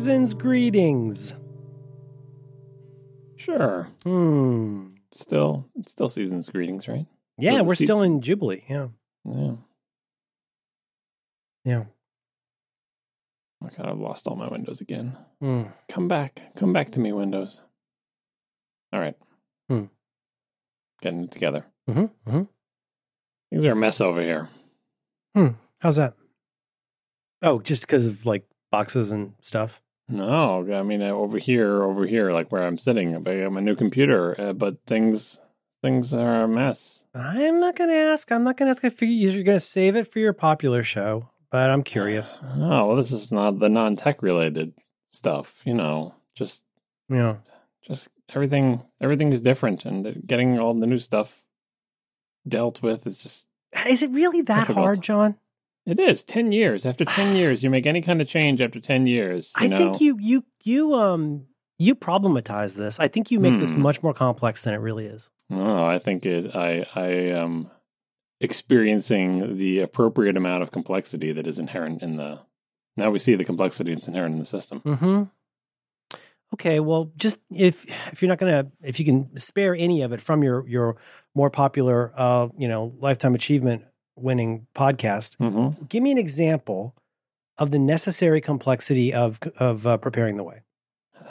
Season's greetings. Sure. Hmm. Still, it's still season's greetings, right? Yeah, the we're se- still in Jubilee. Yeah. Yeah. Yeah. My God, I've lost all my windows again. Hmm. Come back. Come back to me, Windows. All right. Hmm. Getting it together. Mm-hmm. Mm-hmm. Things are a mess over here. How's that? Oh, just because of like boxes and stuff. No, I mean uh, over here, over here, like where I'm sitting. I have my new computer, uh, but things things are a mess. I'm not going to ask. I'm not going to ask. I figure you're going to save it for your popular show, but I'm curious. Oh well, this is not the non-tech related stuff. You know, just Yeah. just everything. Everything is different, and getting all the new stuff dealt with is just Is it really that Difficult. hard, John? It is ten years. After ten years, you make any kind of change after ten years. You I know? think you you you um you problematize this. I think you make this Hmm. much more complex than it really is. No, I think it. I I am experiencing the appropriate amount of complexity that is inherent in the. Now we see the complexity that's inherent in the system. Mm-hmm. Okay, well, just if if you're not gonna if you can spare any of it from your your more popular uh you know lifetime achievement winning podcast, hmm give me an example of the necessary complexity of of uh, preparing the way.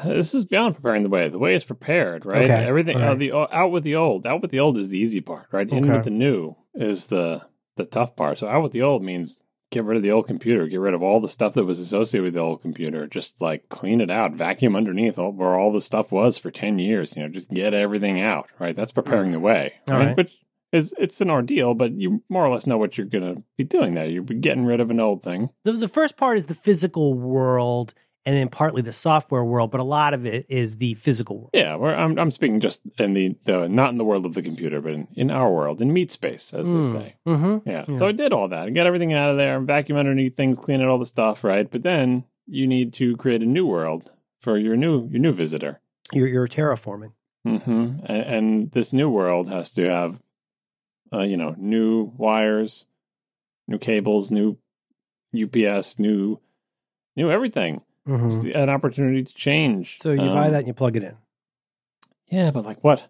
This is beyond preparing the way. The way is prepared, right? Okay, Everything uh, right. the out with the old. Out with the old is the easy part, right? In Okay. with the new is the the tough part. So out with the old means get rid of the old computer, get rid of all the stuff that was associated with the old computer, just like clean it out, vacuum underneath all, where all the stuff was for 10 years, you know, just get everything out, right? That's preparing the way, right? right. Which is, it's an ordeal, but you more or less know what you're going to be doing there. You're getting rid of an old thing. The, the first part is the physical world, and then partly the software world, but a lot of it is the physical world. Yeah, I'm, I'm speaking just in the, the, not in the world of the computer, but in, in our world, in meat space, as they say. Mm-hmm. Yeah. Yeah. So I did all that and got everything out of there, and vacuum underneath things, clean out all the stuff, right? But then you need to create a new world for your new your new visitor. You're you're terraforming. hmm And, and this new world has to have, uh, you know, new wires, new cables, new UPS, new new everything. Mhm. It's the- an opportunity to change. So you buy Um, that and you plug it in. Yeah, but like what?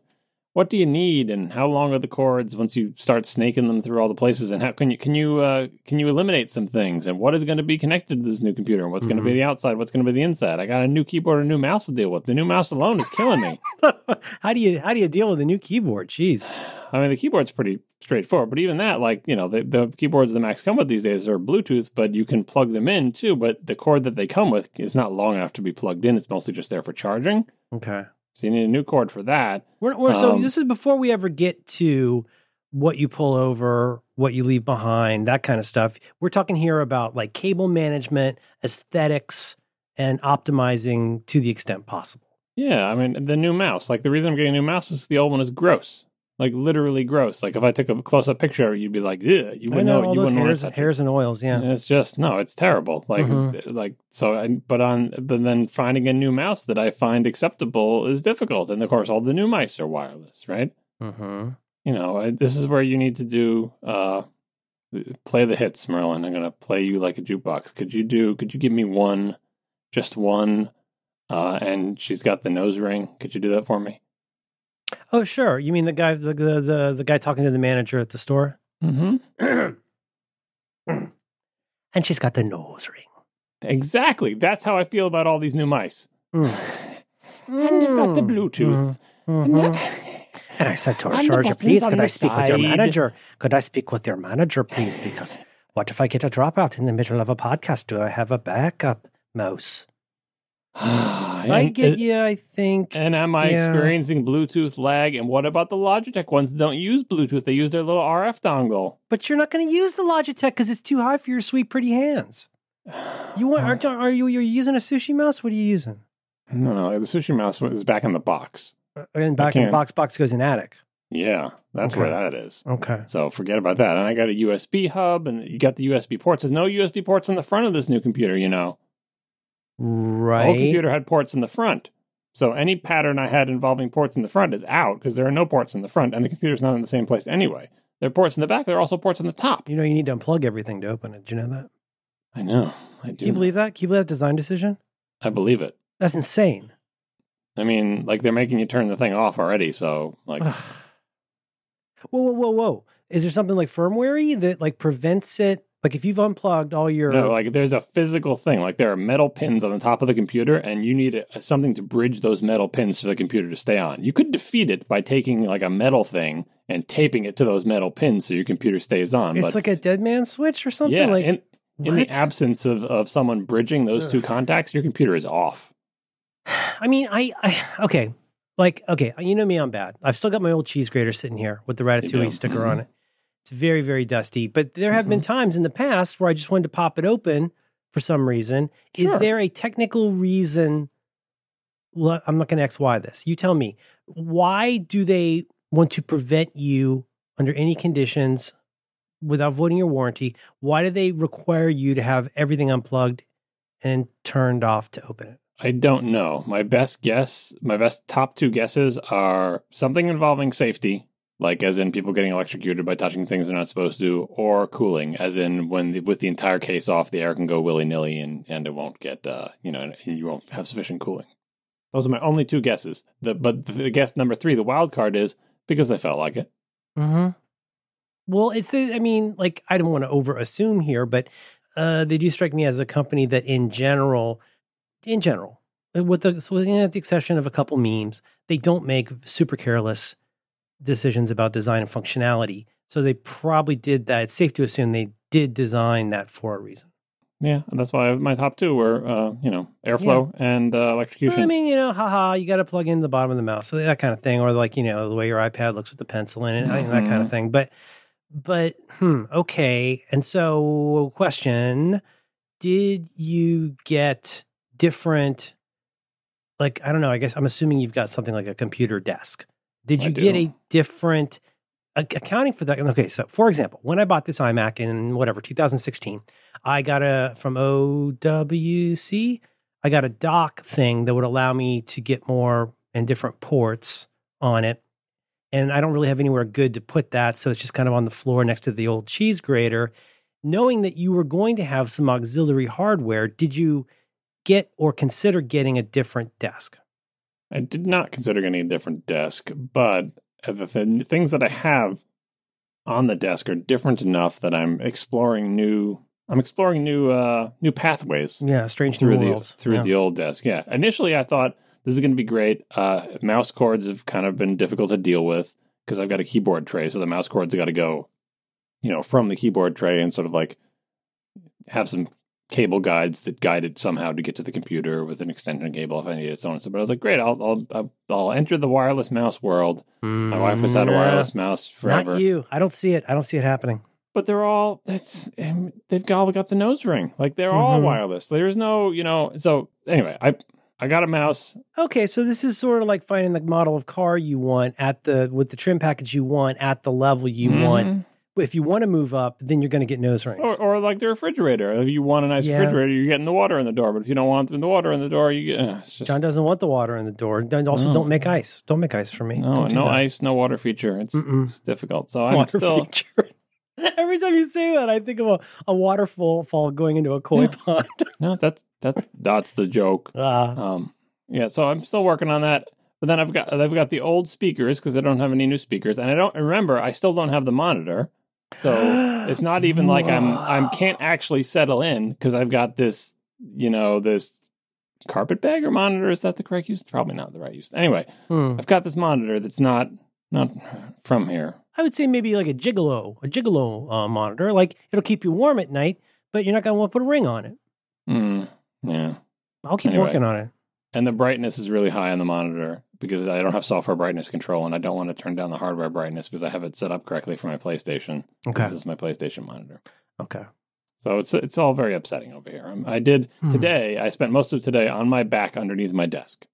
What do you need, and how long are the cords once you start snaking them through all the places? And how can you can you uh, can you eliminate some things? And what is going to be connected to this new computer? And what's going to be the outside? What's going to be the inside? I got a new keyboard, and a new mouse to deal with. The new mouse alone is killing me. how do you how do you deal with a new keyboard? Jeez. I mean, the keyboard's pretty straightforward, but even that, like you know, the, the keyboards the Macs come with these days are Bluetooth, but you can plug them in too. But the cord that they come with is not long enough to be plugged in. It's mostly just there for charging. Okay. So you need a new cord for that. We're, we're, so Um, this is before we ever get to what you pull over, what you leave behind, that kind of stuff. We're talking here about like cable management, aesthetics, and optimizing to the extent possible. Yeah, I mean the new mouse. Like the reason I'm getting a new mouse is the old one is gross, like literally gross. Like if I took a close up picture, you'd be like, "Ugh," you wouldn't know know. all you those hairs, hairs and oils. Yeah. And It's just no, it's terrible. Like Mhm. like so. I, but on but then finding a new mouse that I find acceptable is difficult. And of course, all the new mice are wireless, right? Mm-hmm. You know, I, this is where you need to do uh play the hits, Merlin. I'm gonna play you like a jukebox. Could you do? Could you give me one, just one? Uh, and she's got the nose ring. Could you do that for me? Oh, sure. You mean the guy, the, the the the guy talking to the manager at the store? Mm-hmm. and she's got the nose ring. Exactly. That's how I feel about all these new mice. Mm. And you've got the Bluetooth. And Mhm. that- And I said to her, And Georgia, please, could I speak with your manager? Could I speak with your manager, please? Because what if I get a dropout in the middle of a podcast? Do I have a backup mouse? I get you, I think. And am I Yeah. experiencing Bluetooth lag? And what about the Logitech ones that don't use Bluetooth? They use their little RF dongle. But you're not going to use the Logitech because it's too high for your sweet, pretty hands. You want? Aren't, are you? You're using a sushi mouse? What are you using? No, no, the sushi mouse is back in the box. Uh, And back in the box, box goes in attic. Yeah, that's Okay. where that is. Okay. So forget about that. And I got a USB hub, and you got the USB ports. There's no USB ports in the front of this new computer. You know, the whole computer had ports in the front. So any pattern I had involving ports in the front is out because there are no ports in the front, and the computer's not in the same place anyway. There are ports in the back. There are also ports in the top. You know, you need to unplug everything to open it. Do you know that? I know. I do. Can you believe that? Can you believe that design decision? I believe it. That's insane. I mean, like they're making you turn the thing off already. So, like, Whoa, whoa, whoa, whoa! Is there something like firmware that like prevents it? Like if you've unplugged all your no, like there's a physical thing. Like there are metal pins on the top of the computer, and you need a, something to bridge those metal pins for the computer to stay on. You could defeat it by taking like a metal thing and taping it to those metal pins so your computer stays on. it's but like a dead man switch or something. yeah, like in, in the absence of, of someone bridging those two contacts, your computer is off. I mean, I, I okay, like okay, you know me, I'm bad. I've still got my old cheese grater sitting here with the ratatouille sticker Mhm. on it. It's very, very dusty. But there have been Mm-hmm. times in the past where I just wanted to pop it open for some reason. Is there a technical reason? Well, I'm not going to X Y this. You tell me. Why do they want to prevent you under any conditions without voiding your warranty? Why do they require you to have everything unplugged and turned off to open it? I don't know. My best guess, my best top two guesses are something involving safety, like as in people getting electrocuted by touching things they're not supposed to, or cooling, as in when the, with the entire case off, the air can go willy nilly and and it won't get uh you know you won't have sufficient cooling. Those are my only two guesses. The but the guess number three, the wild card is because they felt like it. Mm-hmm. Well, it's I mean, like, I don't want to over assume here, but uh, they do strike me as a company that, in general, in general, with the, know, the exception of a couple memes, they don't make super careless decisions about design and functionality. So they probably did that. It's safe to assume they did design that for a reason. Yeah, and that's why my top two were uh you know airflow and uh, electrocution. I mean, you know, haha, you got to plug in the bottom of the mouse, so that kind of thing, or like you know the way your iPad looks with the pencil in it, I- that kind of thing. But, but hmm, okay. And so, question: Did you get different? Like I don't know. I guess I'm assuming you've got something like a computer desk. Did you get a different ac- accounting for that? Okay, so for example, when I bought this iMac in whatever 2016, I got a from OWC. I got a dock thing that would allow me to get more and different ports on it. And I don't really have anywhere good to put that. So it's just kind of on the floor next to the old cheese grater. Knowing that you were going to have some auxiliary hardware, did you get or consider getting a different desk? I did not consider getting a different desk, but the th- things that I have on the desk are different enough that I'm exploring new. I'm exploring new uh new pathways Yeah, strange through new the worlds. through Yeah. the old desk. Yeah, initially I thought this is going to be great. Uh, mouse cords have kind of been difficult to deal with because I've got a keyboard tray, so the mouse cords got to go, you know, from the keyboard tray and sort of like have some cable guides that guided somehow to get to the computer with an extension cable if I needed it, so on and so. But I was like, great, I'll I'll I'll, enter the wireless mouse world. My wife has had a Mm, wireless mouse forever, Not you. I don't see it. I don't see it happening. but they're all that's they've all got the nose ring, like they're all Mhm. wireless. There's no, you know. So anyway, I I got a mouse. Okay, so this is sort of like finding the model of car you want at the with the trim package you want at the level you want. If you want to move up, then you're going to get nose rings. Or, or like the refrigerator. If you want a nice Yeah. refrigerator, you're getting the water in the door. But if you don't want the water in the door, you get. Uh, just, John doesn't want the water in the door. Also, No. don't make ice. Don't make ice for me. no, Don't no that. ice, no water feature. It's Mm-mm. it's difficult. So I'm water still. feature. Every time you say that, I think of a, a waterfall fall going into a koi Yeah. pond. No, that's that's that's the joke. Ah, Um, yeah. So I'm still working on that. But then I've got I've got the old speakers because I don't have any new speakers, and I don't remember. I still don't have the monitor, so it's not even like I'm I'm can't actually settle in because I've got this you know this carpetbagger monitor. Is that the correct use? Probably not the right use. Anyway, Hmm. I've got this monitor that's not not from here. I would say maybe like a gigolo, a gigolo uh, monitor. Like it'll keep you warm at night, but you're not going to want to put a ring on it. Hmm. yeah, I'll keep Anyway. working on it. And the brightness is really high on the monitor because I don't have software brightness control, and I don't want to turn down the hardware brightness because I have it set up correctly for my PlayStation. Okay. This is my PlayStation monitor. Okay. So it's it's all very upsetting over here. Um, I did Hmm. today. I spent most of today on my back underneath my desk.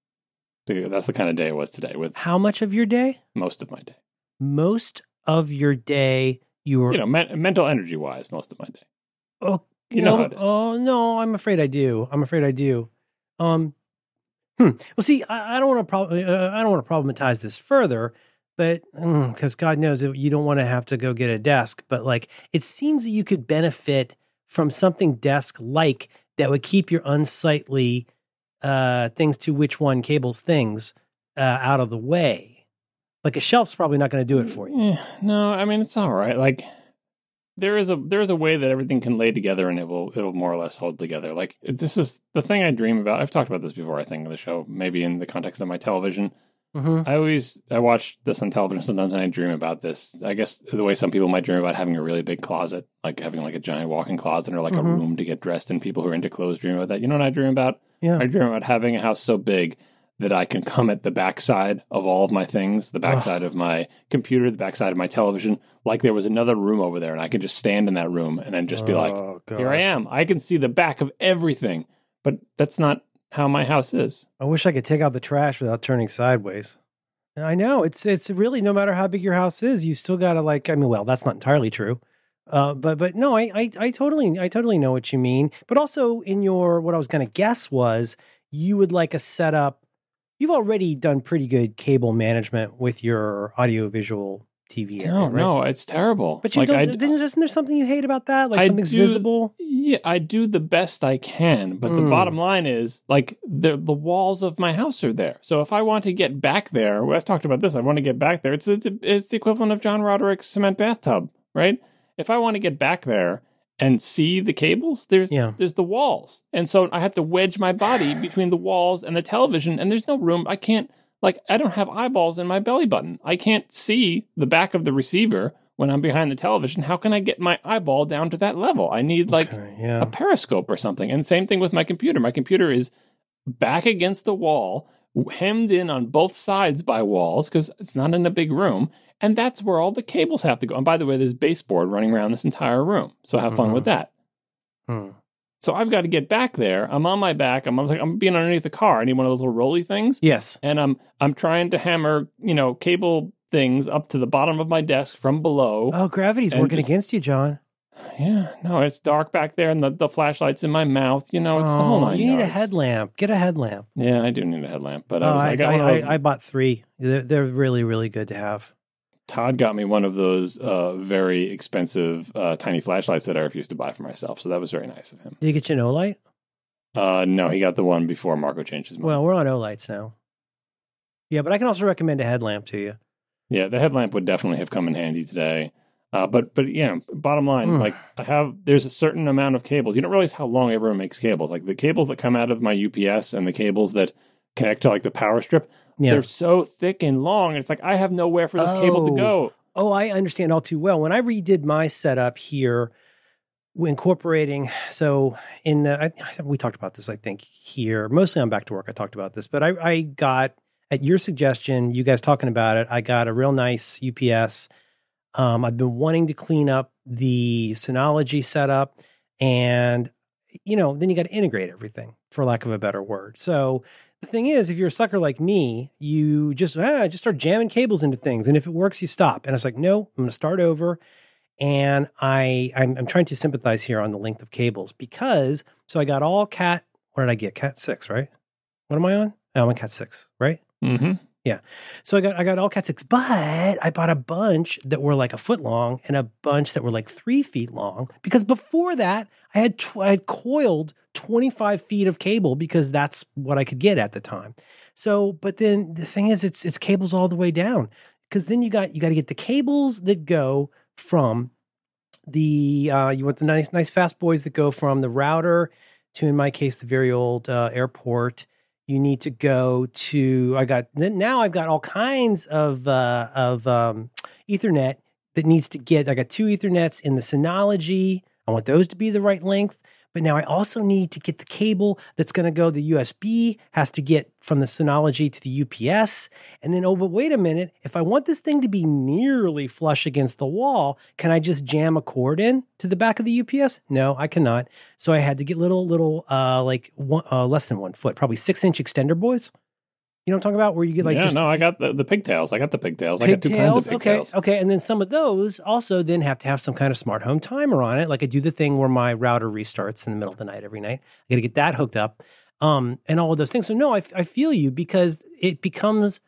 That's the kind of day it was today. With How much of your day? most of my day, Most of your day, you were. you know, men- mental energy wise, most of my day. oh, you know how it is. Oh no, I'm afraid I do. I'm afraid I do. Um. Hmm. Well, see, I, I don't want to. Prob- uh, I don't want to problematize this further, but because God knows you don't want to have to go get a desk. But like, it seems that you could benefit from something desk like that would keep your unsightly uh, things to which one cables things uh, out of the way. Like a shelf's probably not going to do it for you. Yeah, no, I mean it's all right. Like there is a there is a way that everything can lay together and it will it'll more or less hold together. Like this is the thing I dream about. I've talked about this before. I think in the show, maybe in the context of my television. Mm-hmm. I always I watch this on television sometimes and I dream about this. I guess the way some people might dream about having a really big closet, like having like a giant walk-in closet or like Mhm. a room to get dressed in. People who are into clothes dream about that. You know what I dream about? Yeah. I dream about having a house so big that I can come at the backside of all of my things, the backside of my computer, the backside of my television, like there was another room over there, and I can just stand in that room and then just be like, Oh, God. "Here I am. I can see the back of everything." But that's not how my house is. I wish I could take out the trash without turning sideways. I know it's it's really no matter how big your house is, you still gotta like. I mean, well, that's not entirely true, uh, but but no, I, I I totally I totally know what you mean. But also in your what I was gonna guess was you would like a setup. You've already done pretty good cable management with your audiovisual TV area, No, right? no, it's terrible. But you Like, don't. I- isn't there something you hate about that? Like I something's do- visible. Yeah, I do the best I can, but the Mm. bottom line is like the the walls of my house are there. So if I want to get back there, I've talked about this. I want to get back there. It's it's, it's the equivalent of John Roderick's cement bathtub, right? If I want to get back there and see the cables, there's Yeah. there's the walls, and so I have to wedge my body between the walls and the television, and there's no room. I can't like I don't have eyeballs in my belly button. I can't see the back of the receiver when I'm behind the television. How can I get my eyeball down to that level? I need like Okay, yeah. a periscope or something. And same thing with my computer. My computer is back against the wall, hemmed in on both sides by walls because it's not in a big room. And that's where all the cables have to go. And by the way, there's baseboard running around this entire room. So have fun Mhm. with that. Hmm. So I've got to get back there. I'm on my back. I'm like I'm being underneath the car. I need one of those little rolly things. Yes. And I'm I'm trying to hammer, you know, cable things up to the bottom of my desk from below. Oh, gravity's working just- against you, John. Yeah, no, it's dark back there, and the, the flashlight's in my mouth. You know, it's the whole Oh, nine You need a headlamp. Get a headlamp. Yeah, I do need a headlamp, but Oh, I was I, I got I, those. I, I bought three. They're, they're really, really good to have. Todd got me one of those uh, very expensive uh, tiny flashlights that I refused to buy for myself, so that was very nice of him. Did you get you an Olight? Uh, no, he got the one before Marco changed his mind. Well, we're on Olights now. Yeah, but I can also recommend a headlamp to you. yeah, the headlamp would definitely have come in handy today. Uh, but but you know, bottom line, Mm. like I have, there's a certain amount of cables. You don't realize how long everyone makes cables. Like the cables that come out of my UPS and the cables that connect to like the power strip, Yeah. they're so thick and long. It's like I have nowhere for this cable to Oh. go. Oh, I understand all too well. When I redid my setup here, incorporating so in the I, I- we talked about this, I think here mostly on back to work. I talked about this, but I, I got at your suggestion, you guys talking about it. I got a real nice UPS. Um, I've been wanting to clean up the Synology setup, and you know, then you got to integrate everything, for lack of a better word. So the thing is, if you're a sucker like me, you just ah, just start jamming cables into things, and if it works, you stop. And it's like, no, I'm going to start over. And I, I'm, I'm trying to sympathize here on the length of cables because so I got all cat. What did I get? Cat six, right? What am I on? Oh, I'm on cat six, right? Mm-hmm. So I got I got all cat six, but I bought a bunch that were like a foot long and a bunch that were like three feet long because before that I had tw- I had coiled twenty five feet of cable because that's what I could get at the time. So, but then the thing is, it's it's cables all the way down because then you got you got to get the cables that go from the uh, you want the nice nice fast boys that go from the router to in my case the very old uh, airport you need to go to i got now i've got all kinds of uh of um ethernet that needs to get i got two ethernets in the synology. I want those to be the right length but now i also need to get the cable that's going to go the usb has to get from the synology to the ups and then oh but wait a minute. If i want this thing to be nearly flush against the wall can i just jam a cord in to the back of the ups no i cannot. So I had to get little, little, uh, like one, uh, less than one foot, probably six inch extender boys. You know what I'm talking about? Where you get like yeah, just no, I got the, the pigtails. I got the pigtails. I got two kinds pigtails. of Okay, pigtails. okay, and then some of those also then have to have some kind of smart home timer on it. Like I do the thing where my router restarts in the middle of the night every night. I got to get that hooked up, um, and all of those things. So no, I, I feel you because it becomes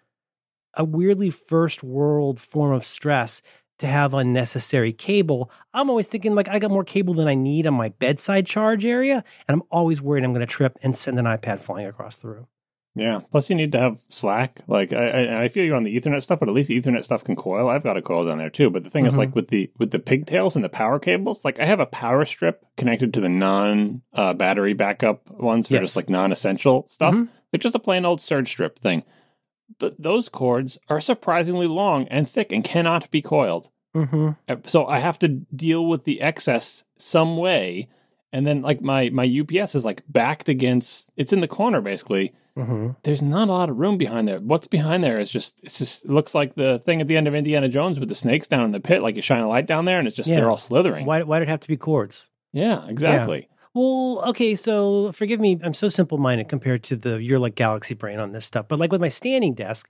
a weirdly first world form of stress to have unnecessary cable. I'm always thinking like I got more cable than I need on my bedside charge area, and I'm always worried I'm going to trip and send an iPad flying across the room. Yeah. Plus, you need to have slack. Like, I, I, I feel you on the Ethernet stuff, but at least Ethernet stuff can coil. I've got a coil down there too. But the thing is, Mhm. like with the with the pigtails and the power cables, like I have a power strip connected to the non uh, battery backup ones for Yes. just like non essential stuff. Mhm. They're just a plain old surge strip thing. But those cords are surprisingly long and thick and cannot be coiled. Mm-hmm. Uh, So I have to deal with the excess some way. And then like my my UPS is like backed against it's in the corner basically Mm-hmm. there's not a lot of room behind there. What's behind there is just it's just it looks like the thing at the end of Indiana Jones with the snakes down in the pit. Like you shine a light down there, and it's just Yeah. they're all slithering. Why, why did it have to be cords? Yeah, exactly. Well, okay, so forgive me, I'm so simple minded compared to the you're like galaxy brain on this stuff. But like with my standing desk,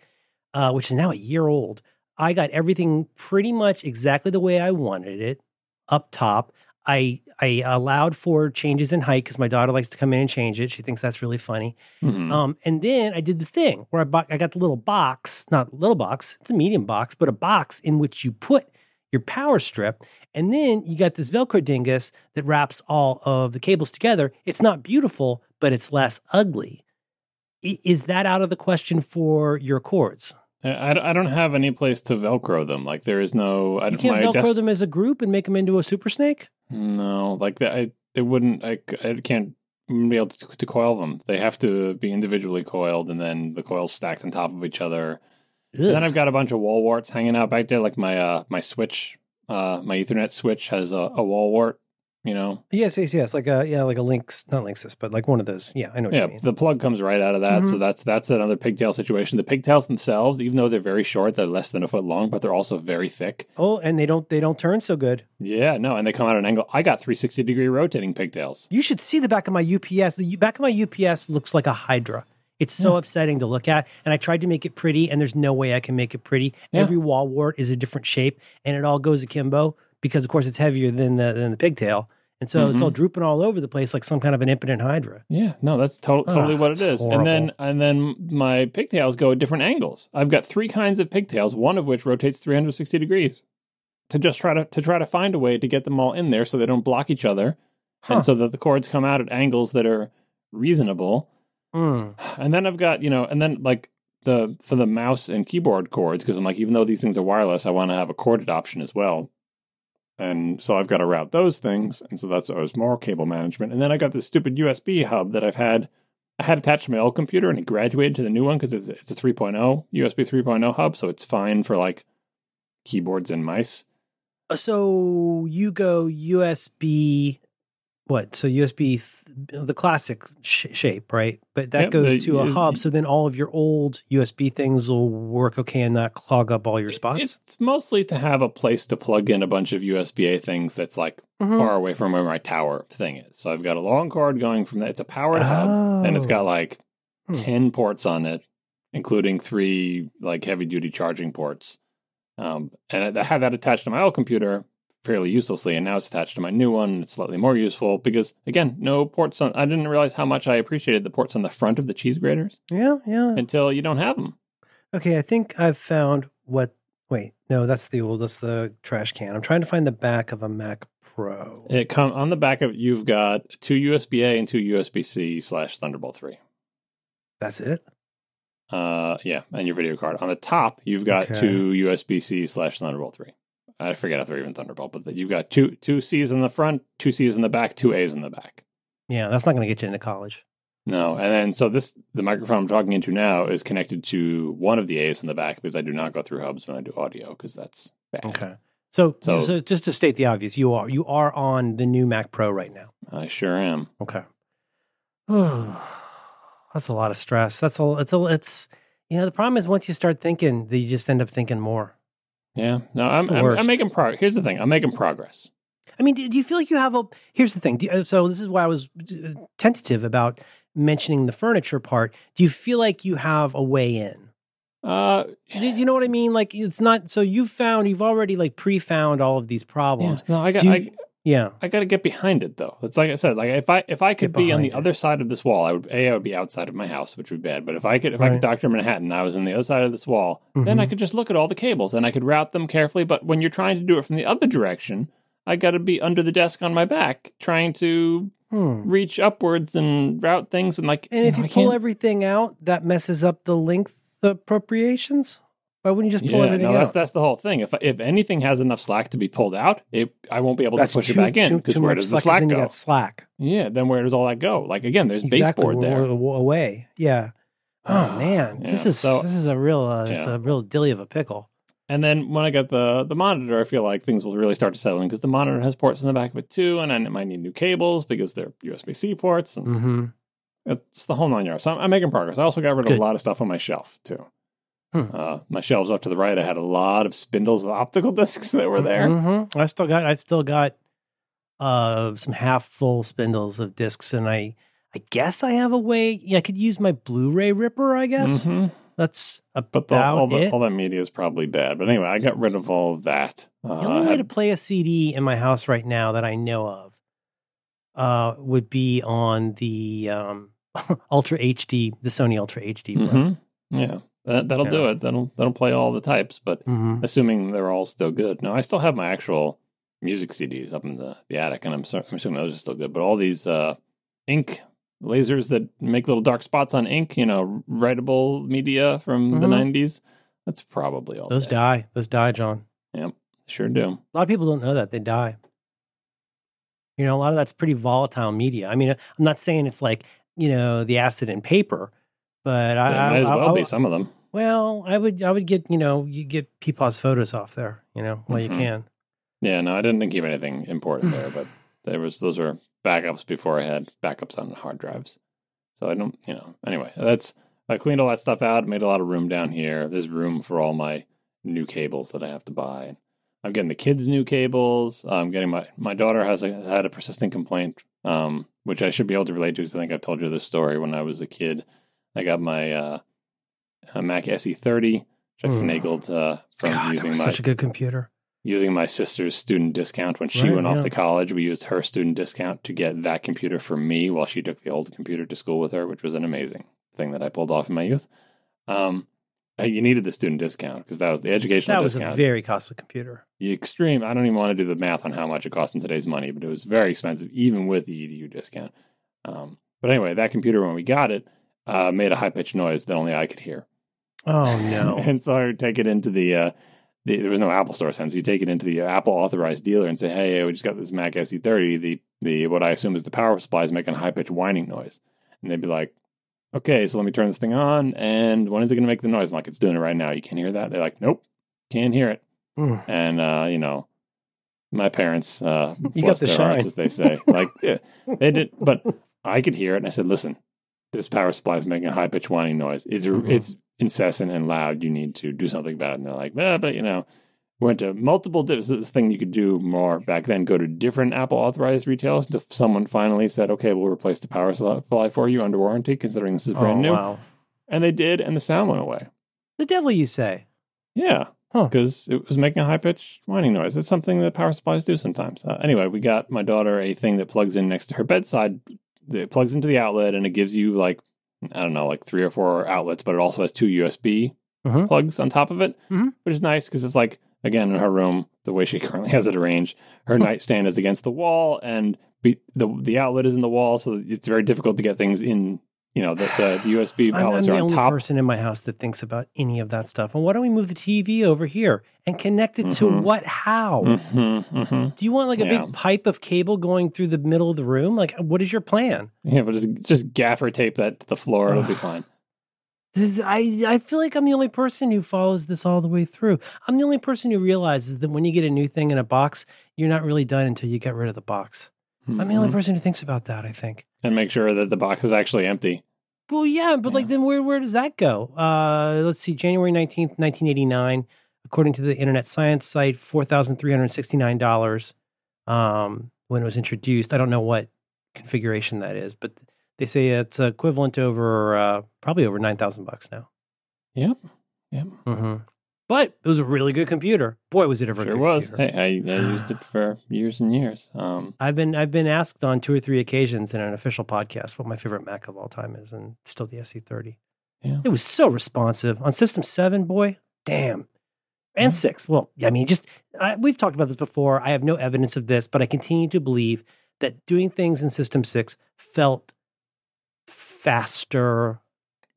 uh, which is now a year old, I got everything pretty much exactly the way I wanted it up top. I I allowed for changes in height because my daughter likes to come in and change it. She thinks that's really funny. Mhm. Um, and then I did the thing where I bought, I got the little box, not little box, it's a medium box, but a box in which you put your power strip. And then you got this Velcro dingus that wraps all of the cables together. It's not beautiful, but it's less ugly. I- Is that out of the question for your cords? I, I- don't have any place to Velcro them. Like there is no. I You don't. can't Velcro them as a group and make them into a super snake? No, like that. I they wouldn't. I I can't be able to, to coil them. They have to be individually coiled, and then the coils stacked on top of each other. And then I've got a bunch of wall warts hanging out back there. Like my uh my switch, uh my Ethernet switch has a, a wall wart. You know, Yes, yes, yes. Like a yeah, like a Links, not Linksys, but like one of those. Yeah, I know what yeah, you mean. the plug comes right out of that. So Mhm. that's that's another pigtail situation. The pigtails themselves, even though they're very short, they're less than a foot long, but they're also very thick. Oh, and they don't they don't turn so good. Yeah, no, and they come out at an angle. I got 360 degree rotating pigtails. You should see the back of my UPS. The back of my UPS looks like a Hydra. It's so upsetting to look at. And I tried to make it pretty, and there's no way I can make it pretty. Yeah. Every wall wart is a different shape, and it all goes akimbo because, of course, it's heavier than the than the pigtail, and so it's all drooping all over the place like some kind of an impotent Hydra. Yeah, no, that's to- totally Ugh, what it is. And then and then my pigtails go at different angles. I've got three kinds of pigtails, one of which rotates 360 degrees. To just try to to try to find a way to get them all in there so they don't block each other, Huh. and so that the cords come out at angles that are reasonable. Mm. And then I've got you know, and then like the for the mouse and keyboard cords because I'm like, even though these things are wireless, I want to have a corded option as well. And so I've got to route those things, and so that's always more cable management. And then I got this stupid USB hub that I've had. I had attached to my old computer, and it graduated to the new one because it's, it's a 3.0 USB 3.0 hub, so it's fine for like keyboards and mice. So you go USB, what? So USB, th- the classic sh- shape, right? But that Yep, goes the- to a you- hub. So then all of your old USB things will work okay and not clog up all your spots. It's mostly to have a place to plug in a bunch of USB A things that's like Mhm. far away from where my tower thing is. So I've got a long cord going from that. It's a powered hub, and it's got Oh. like Hmm. 10 ports on it, including three like heavy duty charging ports. Um, and I had that attached to my old computer fairly uselessly, and now it's attached to my new one. It's slightly more useful because, again, no ports on. I didn't realize how much I appreciated the ports on the front of the cheese graters Yeah, yeah. until you don't have them. Okay, I think I've found what. Wait, no, that's the old. That's the trash can. I'm trying to find the back of a Mac Pro. It come on the back of you've got two USB A and two USB C slash Thunderbolt three. That's it. Uh, yeah, and your video card on the top. You've got Okay. two USB C slash Thunderbolt three. I forget if they're even Thunderbolt, but that you've got two two C's in the front, two C's in the back, two A's in the back. Yeah, that's not going to get you into college. No, and then so this the microphone I'm talking into now is connected to one of the A's in the back because I do not go through hubs when I do audio because that's bad. Okay. So, So- so, just to state the obvious, you are you are on the new Mac Pro right now. I sure am. Okay. Oh, that's a lot of stress. That's a it's a it's you know the problem is once you start thinking, that you just end up thinking more. Yeah, no, I'm I'm. I'm making progress. Here's the thing: I'm making progress. I mean, do, do you feel like you have a? Here's the thing. Do you- so this is why I was uh, tentative about mentioning the furniture part. Do you feel like you have a way in? Uh, Do you know what I mean? Like it's not. So you've found you've already like pre-found all of these yeah, problems. no, I got you- I, Yeah. I got to get behind it though. It's like I said, like if I if I could be on the behind other side of this wall, I would a I would be outside of my house, which would be bad. But if I could if I could Doctor Manhattan, I was on the other side of this wall, then I Mhm. could just look at all the cables and I could route them carefully. But when you're trying to do it from the other direction, I got to be under the desk on my back trying to Hmm. reach upwards and route things and like. And if know, you I pull can't- everything out, that messes up the length appropriations. Why wouldn't you just pull yeah, everything no, that's out? that's the whole thing. If if anything has enough slack to be pulled out, it I won't be able That's to push too, it back in because where does the slack, go? slack. Yeah, then where does all that go? Like again, there's Exactly. baseboard there. away. Yeah. Oh man, Yeah, this is so- this is a real uh, it's a real dilly of a pickle. And then when I got the the monitor, I feel like things will really start to settle in because the monitor has ports in the back of it too, and I might need new cables because they're USB C ports, and Mm-hmm. it's the whole nine yards. So I'm, I'm making progress. I also got rid of Good. a lot of stuff on my shelf too. Hmm. Uh, my shelves off to the right, I had a lot of spindles of optical discs that were there. Mm-hmm. I still got I still got uh some half full spindles of discs, and I I guess I have a way. Yeah, I could use my Blu-ray ripper. I guess Mhm. that's But the, about all, the, it. all that media is probably bad. But anyway, I got rid of all of that. Uh, The only way to play a CD in my house right now that I know of uh, would be on the um, Ultra HD, the Sony Ultra HD. Mhm. Yeah, that, that'll do it. That'll that'll play all the types. But Mhm. assuming they're all still good. No, I still have my actual music CDs up in the, the attic, and I'm, I'm assuming those are still good. But all these uh, ink lasers that make little dark spots on ink, you know, writable media from the Mhm. 90s, that's probably all. Those die. Those die, John. Yep, sure do. A lot of people don't know that they die. You know, a lot of that's pretty volatile media. I mean, I'm not saying it's like you know the acid in paper, but I, Yeah, I might as I- well I- be some of them. Well, I would I would get you know you get Peepaw's photos off there, you know, while Mhm. you can. Yeah, no, I didn't keep anything important there, but there was those were backups before I had backups on hard drives. So I don't, you know. Anyway, that's I cleaned all that stuff out, made a lot of room down here. There's room for all my new cables that I have to buy. I'm getting the kids new cables. I'm getting my my daughter has a, had a persistent complaint, um, which I should be able to relate to. Because I think I've told you this story when I was a kid. I got my uh, a Mac SE30, which I Mm. finagled uh, from God, using my such a good computer. using my sister's student discount when she Right, went off to college. We used her student discount to get that computer for me while she took the old computer to school with her, which was an amazing thing that I pulled off in my youth. Um, uh, you needed the student discount because that was the educational That was a very costly computer. the extreme. I don't even want to do the math on how much it costs in today's money, but it was very expensive even with the EDU discount. Um, but anyway, that computer when we got it uh, made a high pitched noise that only I could hear. Oh no! and so I would take it into the, uh, the there was no Apple Store sense. You take it into the Apple authorized dealer and say, "Hey, we just got this Mac SE30. The the what I assume is the power supply is making a high pitched whining noise." And they'd be like, "Okay, so let me turn this thing on. And when is it going to make the noise?" I'm like, "It's doing it right now. You can't hear that." They're like, "Nope, can't hear it." Mm. And uh, you know, my parents, uh, You got the their shine. hearts, as they say, like yeah, they did, but I could hear it, and I said, "Listen, this power supply is making a high pitched whining noise. It's Mhm. it's incessant and loud. You need to do something about it." And they're like, "Yeah, but you know." Went to multiple. This is the thing you could do more back then. Go to different Apple authorized retailers. Until someone finally said, "Okay, we'll replace the power supply for you under warranty, considering this is brand oh, new." Wow. And they did, and the sound went away. The devil, you say? Yeah, Huh. because it was making a high pitched whining noise. It's something that power supplies do sometimes. Uh, anyway, we got my daughter a thing that plugs in next to her bedside. It plugs into the outlet and it gives you like I don't know, like three or four outlets, but it also has two USB Mhm. plugs on top of it, Mhm. which is nice because it's like again in her room the way she currently has it arranged. Her nightstand is against the wall and be, the the outlet is in the wall, so it's very difficult to get things in. You know, the, the USB I'm, I'm outlets the are on only person in my house that thinks about any of that stuff. And why don't we move the TV over here and connect it to Mhm. what? How? hmm hmm Do you want like a Yeah. big pipe of cable going through the middle of the room? Like, what is your plan? Yeah, but just just gaffer tape that to the floor. It'll be fine. This is- I I feel like I'm the only person who follows this all the way through. I'm the only person who realizes that when you get a new thing in a box, you're not really done until you get rid of the box. I'm the only Mhm. person who thinks about that. I think. and make sure that the box is actually empty. Well, yeah, but like then where where does that go? Uh, let's see, January nineteenth, nineteen eighty nine, according to the Internet Science site, four thousand three hundred sixty nine dollars. Um, when it was introduced, I don't know what configuration that is, but they say it's equivalent to over uh, probably over nine thousand bucks now. Yep. Yep. Mm-hmm. But it was a really good computer. Boy, was it ever a Sure good was. Hey, I, I used it for years and years. Um, I've been I've been asked on two or three occasions in an official podcast what my favorite Mac of all time is, and it's still the SE30. Yeah. It was so responsive on System Seven. Boy, damn, and Mhm. six. Well, I mean, just I, we've talked about this before. I have no evidence of this, but I continue to believe that doing things in System Six felt faster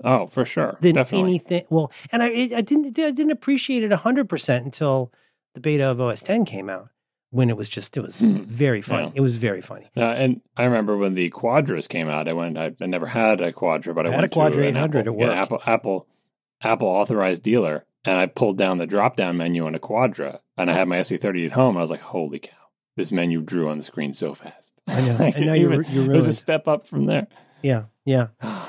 oh, for sure. than Definitely. anything. Well, and I I didn't I didn't appreciate it hundred percent until the beta of OS 10 came out. When it was just it was Hmm. very funny. Yeah. It was very funny. Uh, and I remember when the Quadras came out, I went. I, I never had a Quadra, but I, I had went a Quadra to 800, Apple, yeah. Apple, Apple, Apple authorized dealer, and I pulled down the drop down menu on a Quadra, and I had my SE30 at home. And I was like, "Holy cow! This menu drew on the screen so fast." I know. And now you're- even- you're It was a step up from there. Yeah, yeah.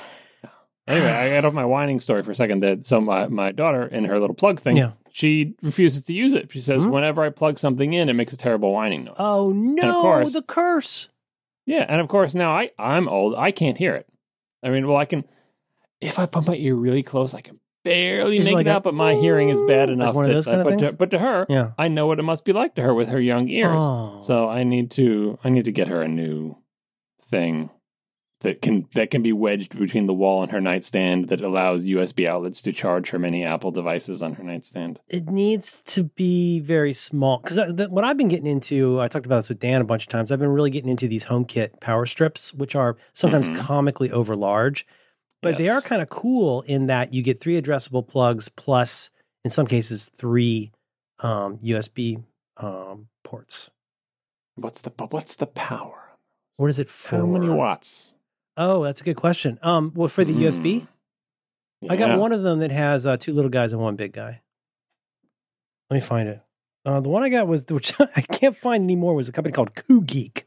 anyway, I got off my whining story for a second. That so my my daughter in her little plug thing, Yeah. she refuses to use it. She says Mhm. whenever I plug something in, it makes a terrible whining noise. Oh no, course- the curse. Yeah, and of course now I I'm old. I can't hear it. I mean, well, I can if I put my ear really close, I can barely Is it make like it a out. But my hearing is bad like enough. one of that- those kind of but, things? to, but to her, Yeah. I know what it must be like to her with her young ears. Oh. So I need to I need to get her a new thing that can that can be wedged between the wall and her nightstand that allows USB outlets to charge her many Apple devices on her nightstand. it needs to be very small because what I've been getting into, I talked about this with Dan a bunch of times. I've been really getting into these HomeKit power strips, which are sometimes Mhm. comically over large, but they are kind of cool in that you get three addressable plugs plus, in some cases, three um, USB um, ports. What's the what's the power? What is it for? How many watts? Oh, that's a good question. Um, well, for the Hmm. USB, I got one of them that has uh, two little guys and one big guy. Let me find it. Uh, the one I got was which I can't find anymore was a company called Koogeek,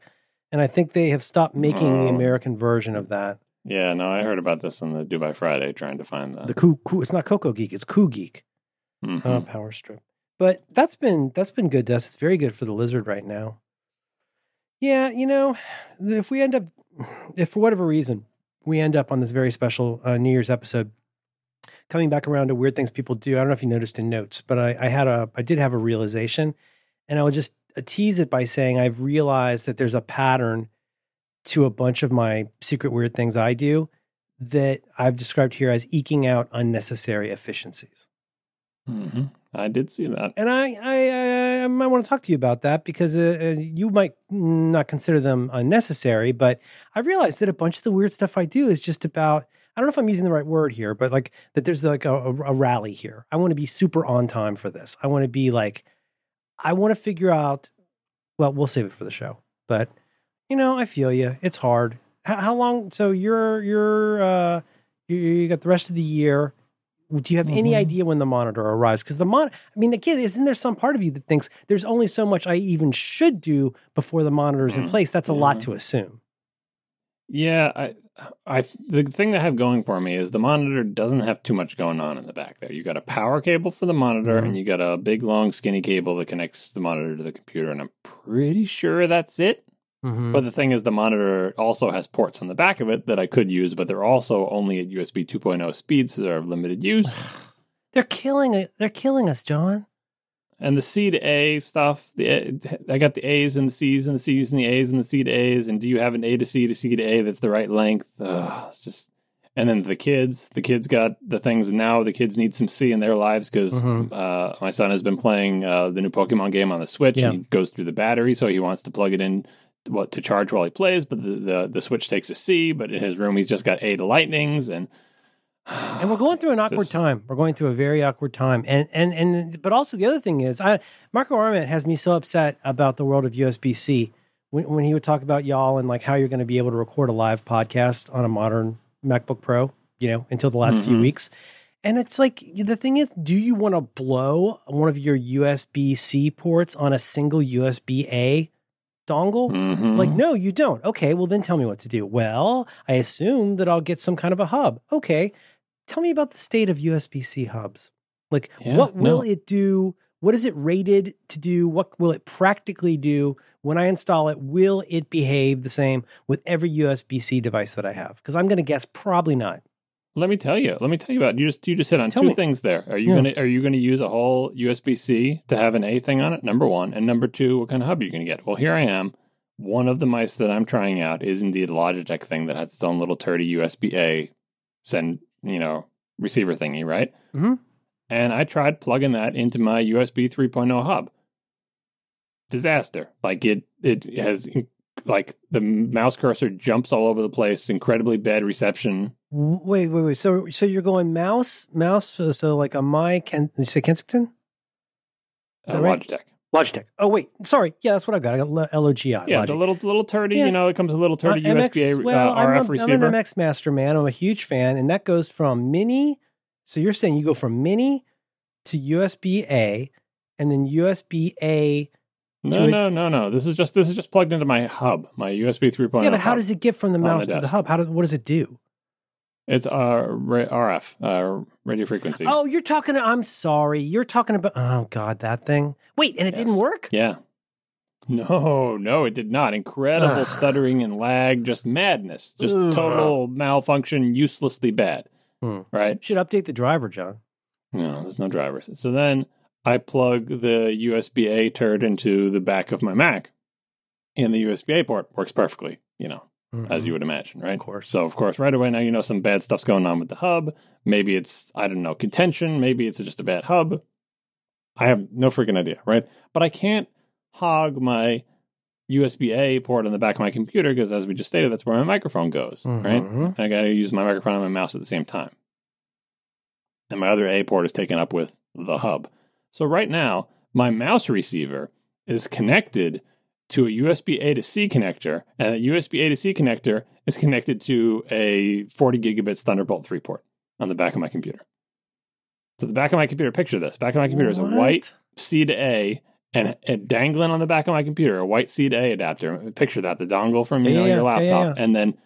and I think they have stopped making the Oh. American version of that. Yeah, no, I heard about this on the Do By Friday trying to find that. The Koo, Koo it's not Coco Geek, it's Koogeek Mhm. uh, Power Strip. But that's been that's been good us. It's very good for the lizard right now. Yeah, you know, if we end up, if for whatever reason we end up on this very special uh, New Year's episode, coming back around to weird things people do. I don't know if you noticed in notes, but I, I had a, I did have a realization, and I will just uh, tease it by saying I've realized that there's a pattern to a bunch of my secret weird things I do that I've described here as eking out unnecessary efficiencies. Mhm. I did see that. And I, I, I, I might want to talk to you about that because uh, uh, you might not consider them unnecessary, but I realized that a bunch of the weird stuff I do is just about. I don't know if I'm using the right word here, but like that there's like a, a, rally here. I want to be super on time for this. I want to be like, I want to figure out. Well, we'll save it for the show, but you know, I feel you. It's hard. How, how long? So you're you're uh, you, you got the rest of the year. Do you have any Mhm. idea when the monitor arrives? Because the mon, I mean, again, isn't there some part of you that thinks there's only so much I even should do before the monitor's in Mm, place? That's a lot to assume. Yeah, I, I, the thing that I have going for me is the monitor doesn't have too much going on in the back there. You got a power cable for the monitor, Mhm. and you got a big, long, skinny cable that connects the monitor to the computer, and I'm pretty sure that's it. Mm-hmm. But the thing is, the monitor also has ports on the back of it that I could use, but they're also only at USB 2.0 speeds, so they're of limited use. they're killing it. They're killing us, John. And the C to A stuff, the I got the A's and the C's and the C's and the A's and the C to A's. And do you have an A to C to C to A that's the right length? Ugh, it's just. And then the kids, the kids got the things. Now the kids need some C in their lives because Mhm. uh, my son has been playing uh, the new Pokemon game on the Switch. Yeah. He goes through the battery, so he wants to plug it in what to charge while he plays. But the, the the Switch takes a C. But in his room, he's just got A to Lightnings and. and we're going through an awkward Just- time. We're going through a very awkward time, and and and but also the other thing is, I Marco Arment has me so upset about the world of USB C when, when he would talk about y'all and like how you're going to be able to record a live podcast on a modern MacBook Pro, you know, until the last few Mhm. weeks. And it's like the thing is, do you want to blow one of your USB C ports on a single USB A dongle? Mhm. Like, no, you don't. Okay, well, then tell me what to do. Well, I assume that I'll get some kind of a hub. Okay, tell me about the state of USB C hubs. Like, Yeah, what will no. it do? What is it rated to do? What will it practically do when I install it? Will it behave the same with every USB C device that I have? Because I'm going to guess probably not. Let me tell you. Let me tell you about you just you just hit on Tell two me. things there. Are you Yeah. gonna are you gonna use a whole USB C to have an A thing on it? Number one, and number two, what kind of hub are you gonna get? Well, here I am. One of the mice that I'm trying out is indeed a Logitech thing that has its own little turdy USB A send you know receiver thingy, right? Mhm. And I tried plugging that into my USB 3.0 hub. Disaster. Like it it has like the mouse cursor jumps all over the place. Incredibly bad reception. Wait, wait, wait. So, so you're going mouse, mouse. So, so like a my Ken, did you say Kensington? Is Uh, right? Logitech. Logitech. Oh, wait. Sorry. Yeah, that's what I got. I got LOGI. Yeah, Logic. the little little turdy, Yeah. you know, it comes with a little Uh, turdy USB A uh, well, RF I'm, a, I'm an MX Master man. I'm a huge fan, and that goes from mini. So you're saying you go from mini to USB A, and then USB A. no, no, no, no. This is just this is just plugged into my hub, my USB 3.0. yeah, but how does it get from the on the mouse to the hub? How does what does it do? It's uh, RF, uh, radio frequency. Oh, you're talking. I'm sorry. You're talking about. Oh God, that thing. Wait, and it didn't work. Yeah. No, no, it did not. Incredible stuttering and lag, just madness, just Ugh. total malfunction, uselessly bad. Hmm. Right? Should update the driver, John. No, there's no drivers. So then I plug the USB A turd into the back of my Mac, and the USB A port works perfectly, you know, as you would imagine, right? Of course. So, of course, right away now you know some bad stuff's going on with the hub. Maybe it's, I don't know, contention. Maybe it's just a bad hub. I have no freaking idea, right? But I can't hog my USB A port on the back of my computer because, as we just stated, that's where my microphone goes, right? Mhm. And I got to use my microphone and my mouse at the same time. And my other A port is taken up with the hub. So right now, my mouse receiver is connected to a USB A to C connector, and a USB A to C connector is connected to a 40 gigabits Thunderbolt 3 port on the back of my computer. So the back of my computer, picture this. Back of my computer is a white C to A and, and dangling on the back of my computer, a white C to A adapter. Picture that, the dongle from you Yeah, know yeah, your yeah, yeah, laptop. And then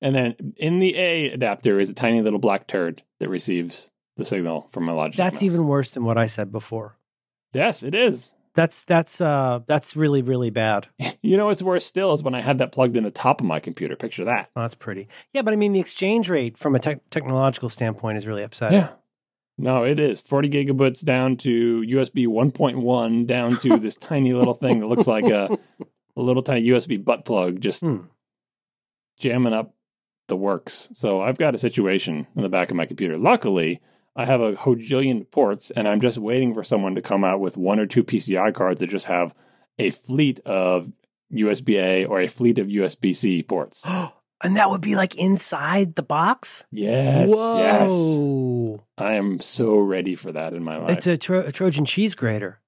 and then in the A adapter is a tiny little black turd that receives the signal from my Logitech. That's mouse. even worse than what I said before. Yes, it is. That's that's uh that's really really bad. You know what's worse still is when I had that plugged in the top of my computer. Picture that. Oh, that's pretty. Yeah, but I mean the exchange rate from a tech technological standpoint is really upsetting. Yeah. No, it is 40 gigabits down to USB 1.1 down to this tiny little thing that looks like a, a little tiny USB butt plug just Hmm. jamming up the works. So I've got a situation in the back of my computer. Luckily, I have a hojillion ports and I'm just waiting for someone to come out with one or two PCI cards that just have a fleet of USB A or a fleet of USB C ports. and that would be like inside the box. Yes. Yes. Whoa! I am so ready for that in my life. It's a, tro- a Trojan cheese grater.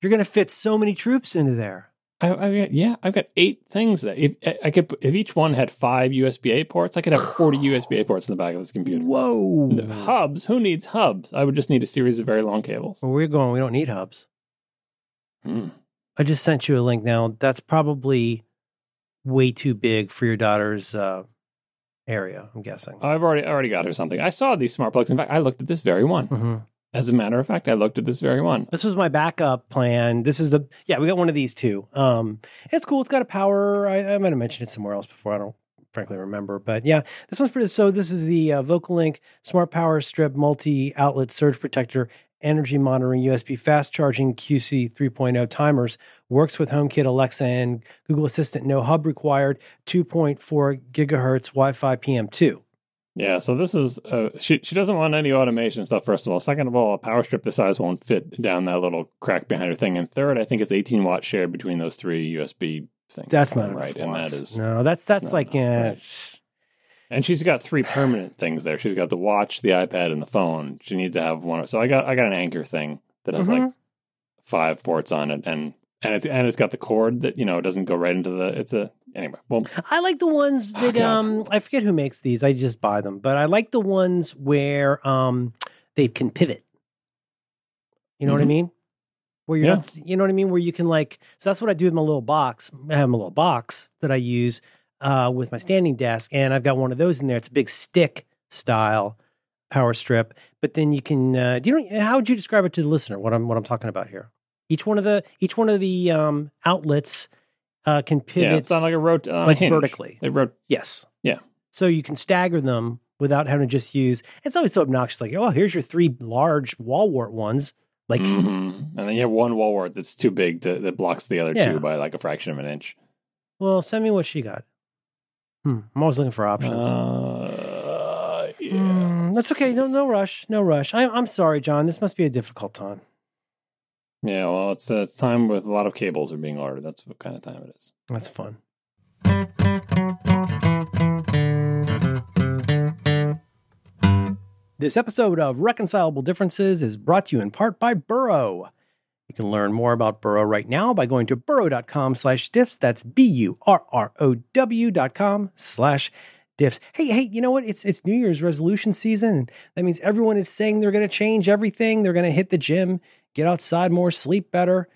You're gonna fit so many troops into there. I, I got, yeah, I've got eight things that if I- could, if each one had five USB A ports, I could have 40 USB A ports in the back of this computer. Whoa! The hubs, who needs hubs? I would just need a series of very long cables. Where we're going, we don't need hubs. Hmm. I just sent you a link now. That's probably way too big for your daughter's uh, area. I'm guessing. I've already already got her something. I saw these smart plugs. In fact, I looked at this very one. hmm As a matter of fact, I looked at this very one. This was my backup plan. This is the yeah. We got one of these too. Um, it's cool. It's got a power. I, I might have mentioned it somewhere else before. I don't frankly remember, but yeah, this one's pretty. So this is the uh, VOCOlinc Smart Power Strip Multi Outlet Surge Protector. Energy monitoring USB fast charging QC 3.0 timers works with HomeKit, Alexa, and Google Assistant. No hub required. 2.4 gigahertz Wi-Fi PM2. Yeah, so this is uh, she. She doesn't want any automation stuff. First of all, second of all, a power strip this size won't fit down that little crack behind her thing. And third, I think it's 18 watts shared between those three USB things. That's not right, and that is no. That's that's like enough, uh, And she's got three permanent things there. She's got the watch, the iPad, and the phone. She needs to have one. So I got I got an Anker thing that has like Mhm. five ports on it, and and it's and it's got the cord that you know doesn't go right into the. It's a anyway. Well, I like the ones Oh, that God. um I forget who makes these. I just buy them, but I like the ones where um they can pivot. You know what I Mhm. mean? Where you're Yeah. not, you know what I mean? Where you can like, so that's what I do with my little box. I have my little box that I use uh, with my standing desk, and I've got one of those in there. It's a big stick style power strip, but then you can. Uh, do you know how would you describe it to the listener? What I'm what I'm talking about here? Each one of the each one of the um, outlets uh, can pivot yeah, it's on like a rot on like a vertically. It rot- Yes. Yeah. So you can stagger them without having to just use. It's always so obnoxious. Like, oh, here's your three large wall wart ones. Like, Mhm. and then you have one wall wart that's too big to, that blocks the other Yeah. two by like a fraction of an inch. well, send me what she got. Hmm. I'm always looking for options. Uh, yeah, Hmm, that's okay. No, no rush. No rush. I, I'm sorry, John. This must be a difficult time. Yeah, well, it's uh, it's time with a lot of cables are being ordered. That's what kind of time it is. That's fun. This episode of Reconcilable Differences is brought to you in part by Burrow. You can learn more about Burrow right now by going to burrow.com slash diffs. That's B-U-R-R-O-W dot com slash diffs. Hey, hey, you know what? It's it's New Year's resolution season. That means everyone is saying they're going to change everything. They're going to hit the gym, get outside more, sleep better.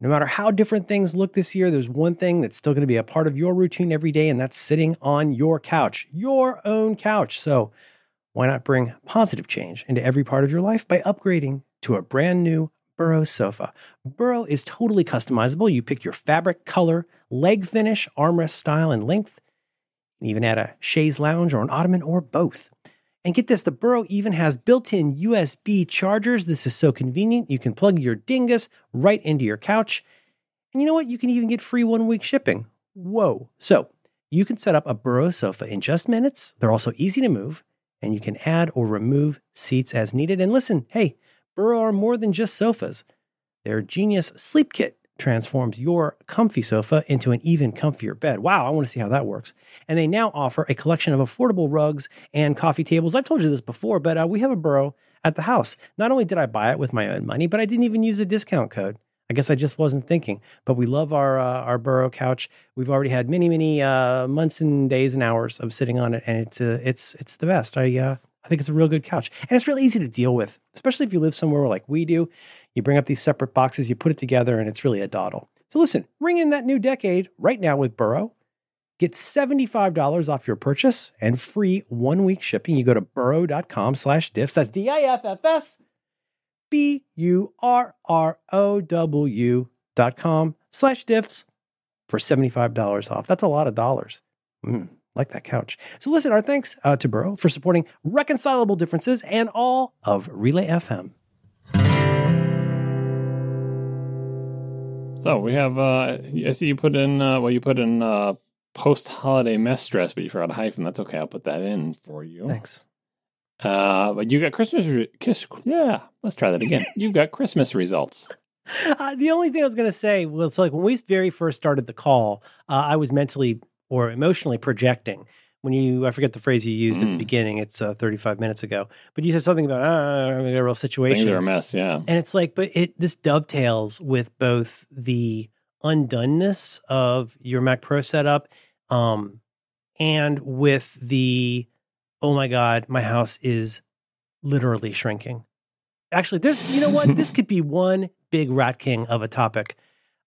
No matter how different things look this year, there's one thing that's still going to be a part of your routine every day, and that's sitting on your couch, your own couch. So, why not bring positive change into every part of your life by upgrading to a brand new Burrow sofa? Burrow is totally customizable. You pick your fabric, color, leg finish, armrest style, and length. Even add a chaise lounge or an ottoman or both. And get this, the Burrow even has built-in USB chargers. This is so convenient. You can plug your dingus right into your couch. And you know what? You can even get free one-week shipping. Whoa. So you can set up a Burrow sofa in just minutes. They're also easy to move, and you can add or remove seats as needed. And listen, hey, Burrow are more than just sofas. Their genius sleep kit transforms your comfy sofa into an even comfier bed. Wow, I want to see how that works. And they now offer a collection of affordable rugs and coffee tables. I've told you this before, but uh, we have a Burrow at the house. Not only did I buy it with my own money, but I didn't even use a discount code. I guess I just wasn't thinking. But we love our uh, our Burrow couch. We've already had many many uh, months and days and hours of sitting on it, and it's uh, it's it's the best. I uh, I think it's a real good couch, and it's really easy to deal with, especially if you live somewhere like we do. You bring up these separate boxes, you put it together, and it's really a doddle. So listen, ring in that new decade right now with Burrow. Get $75 off your purchase and free one week shipping. You go to burrow.com slash diffs. That's D I F F S B U R R O W dot com slash diffs for $75 off. That's a lot of dollars. Mm, like that couch. So listen, our thanks uh, to Burrow for supporting reconcilable differences and all of Relay FM. So we have. uh I see you put in. Uh, well, you put in uh post holiday mess dress, but you forgot a hyphen. That's okay. I'll put that in for you. Thanks. Uh, but you got Christmas. Re- kiss, yeah, let's try that again. You've got Christmas results. Uh, the only thing I was going to say was like when we very first started the call, uh, I was mentally or emotionally projecting. When you, I forget the phrase you used at the Mm. beginning. It's uh, 35 minutes ago, but you said something about ah, a real situation. Things are a mess. Yeah. and it's like, but it this dovetails with both the undoneness of your Mac Pro setup, um, and with the oh my god, my house is literally shrinking. Actually, there's you know what? this could be one big rat king of a topic.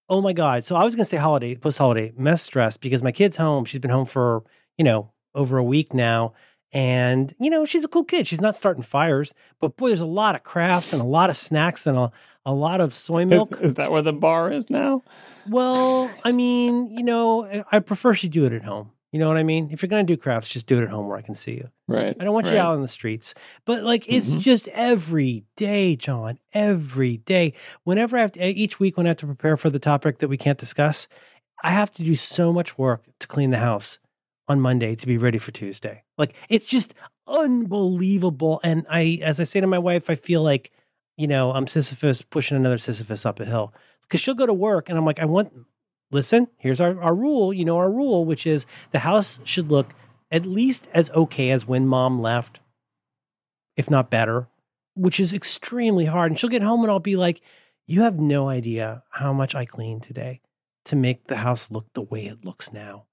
Oh my god! So I was going to say holiday, post holiday mess stress because my kid's home. She's been home for you know over a week now, and you know she's a cool kid. She's not starting fires, but boy, there's a lot of crafts and a lot of snacks and a a lot of soy Is, milk. is that where the bar is now? Well, I mean, you know, I prefer she do it at home. You know what I mean? If you're going to do crafts, just do it at home where I can see you. Right. I don't want you out on the streets. But like it's Mhm. just every day, John, every day. Whenever I have to, each week when I have to prepare for the topic that we can't discuss, I have to do so much work to clean the house on Monday to be ready for Tuesday. Like it's just unbelievable. And I, as I say to my wife, I feel like, you know, I'm Sisyphus pushing another Sisyphus up a hill because she'll go to work and I'm like, I want, listen, here's our, our rule, you know, our rule, which is the house should look at least as okay as when mom left, if not better, which is extremely hard. And she'll get home and I'll be like, you have no idea how much I cleaned today to make the house look the way it looks now.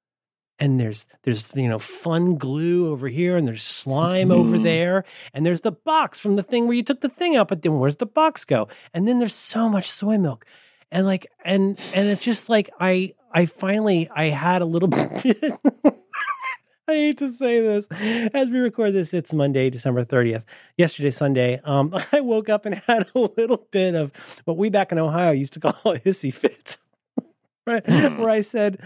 And there's there's you know fun glue over here, and there's slime over Mhm. there, and there's the box from the thing where you took the thing out, but then where's the box go? And then there's so much soy milk, and like and and it's just like I I finally I had a little bit. I hate to say this. As we record this, it's Monday, December 30th. Yesterday, Sunday, um, I woke up and had a little bit of what we back in Ohio used to call a hissy fit. right? Hmm. Where I said,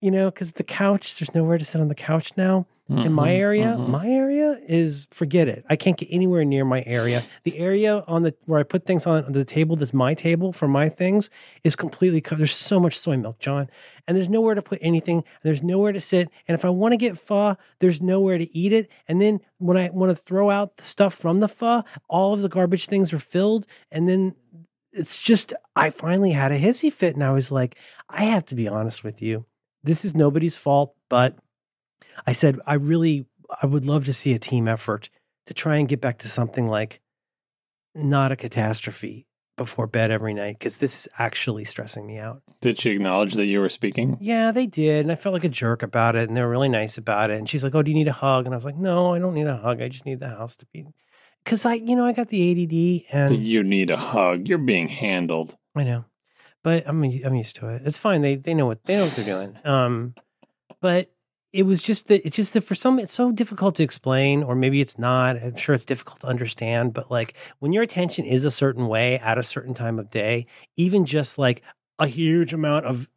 you know, because the couch, there's nowhere to sit on the couch now. In my Mhm, area, mhm. my area is forget it. I can't get anywhere near my area. The area on the where I put things on the table that's my table for my things is completely covered. There's so much soy milk, John, and there's nowhere to put anything. And there's nowhere to sit. And if I want to get pho, there's nowhere to eat it. And then when I want to throw out the stuff from the pho, all of the garbage things are filled. And then it's just I finally had a hissy fit, and I was like, I have to be honest with you. This is nobody's fault, but I said, I really, I would love to see a team effort to try and get back to something like not a catastrophe before bed every night because this is actually stressing me out. Did she acknowledge that you were speaking? Yeah, they did. And I felt like a jerk about it. And they were really nice about it. And she's like, Oh, do you need a hug? And I was like, No, I don't need a hug. I just need the house to be. Because I, you know, I got the ADD and you need a hug? You're being handled. I know, but I'm I'm used to it. It's fine. They they know what they know what they're doing. Um, but it was just that it's just that for some it's so difficult to explain, or maybe it's not. I'm sure it's difficult to understand. But like when your attention is a certain way at a certain time of day, even just like a huge amount of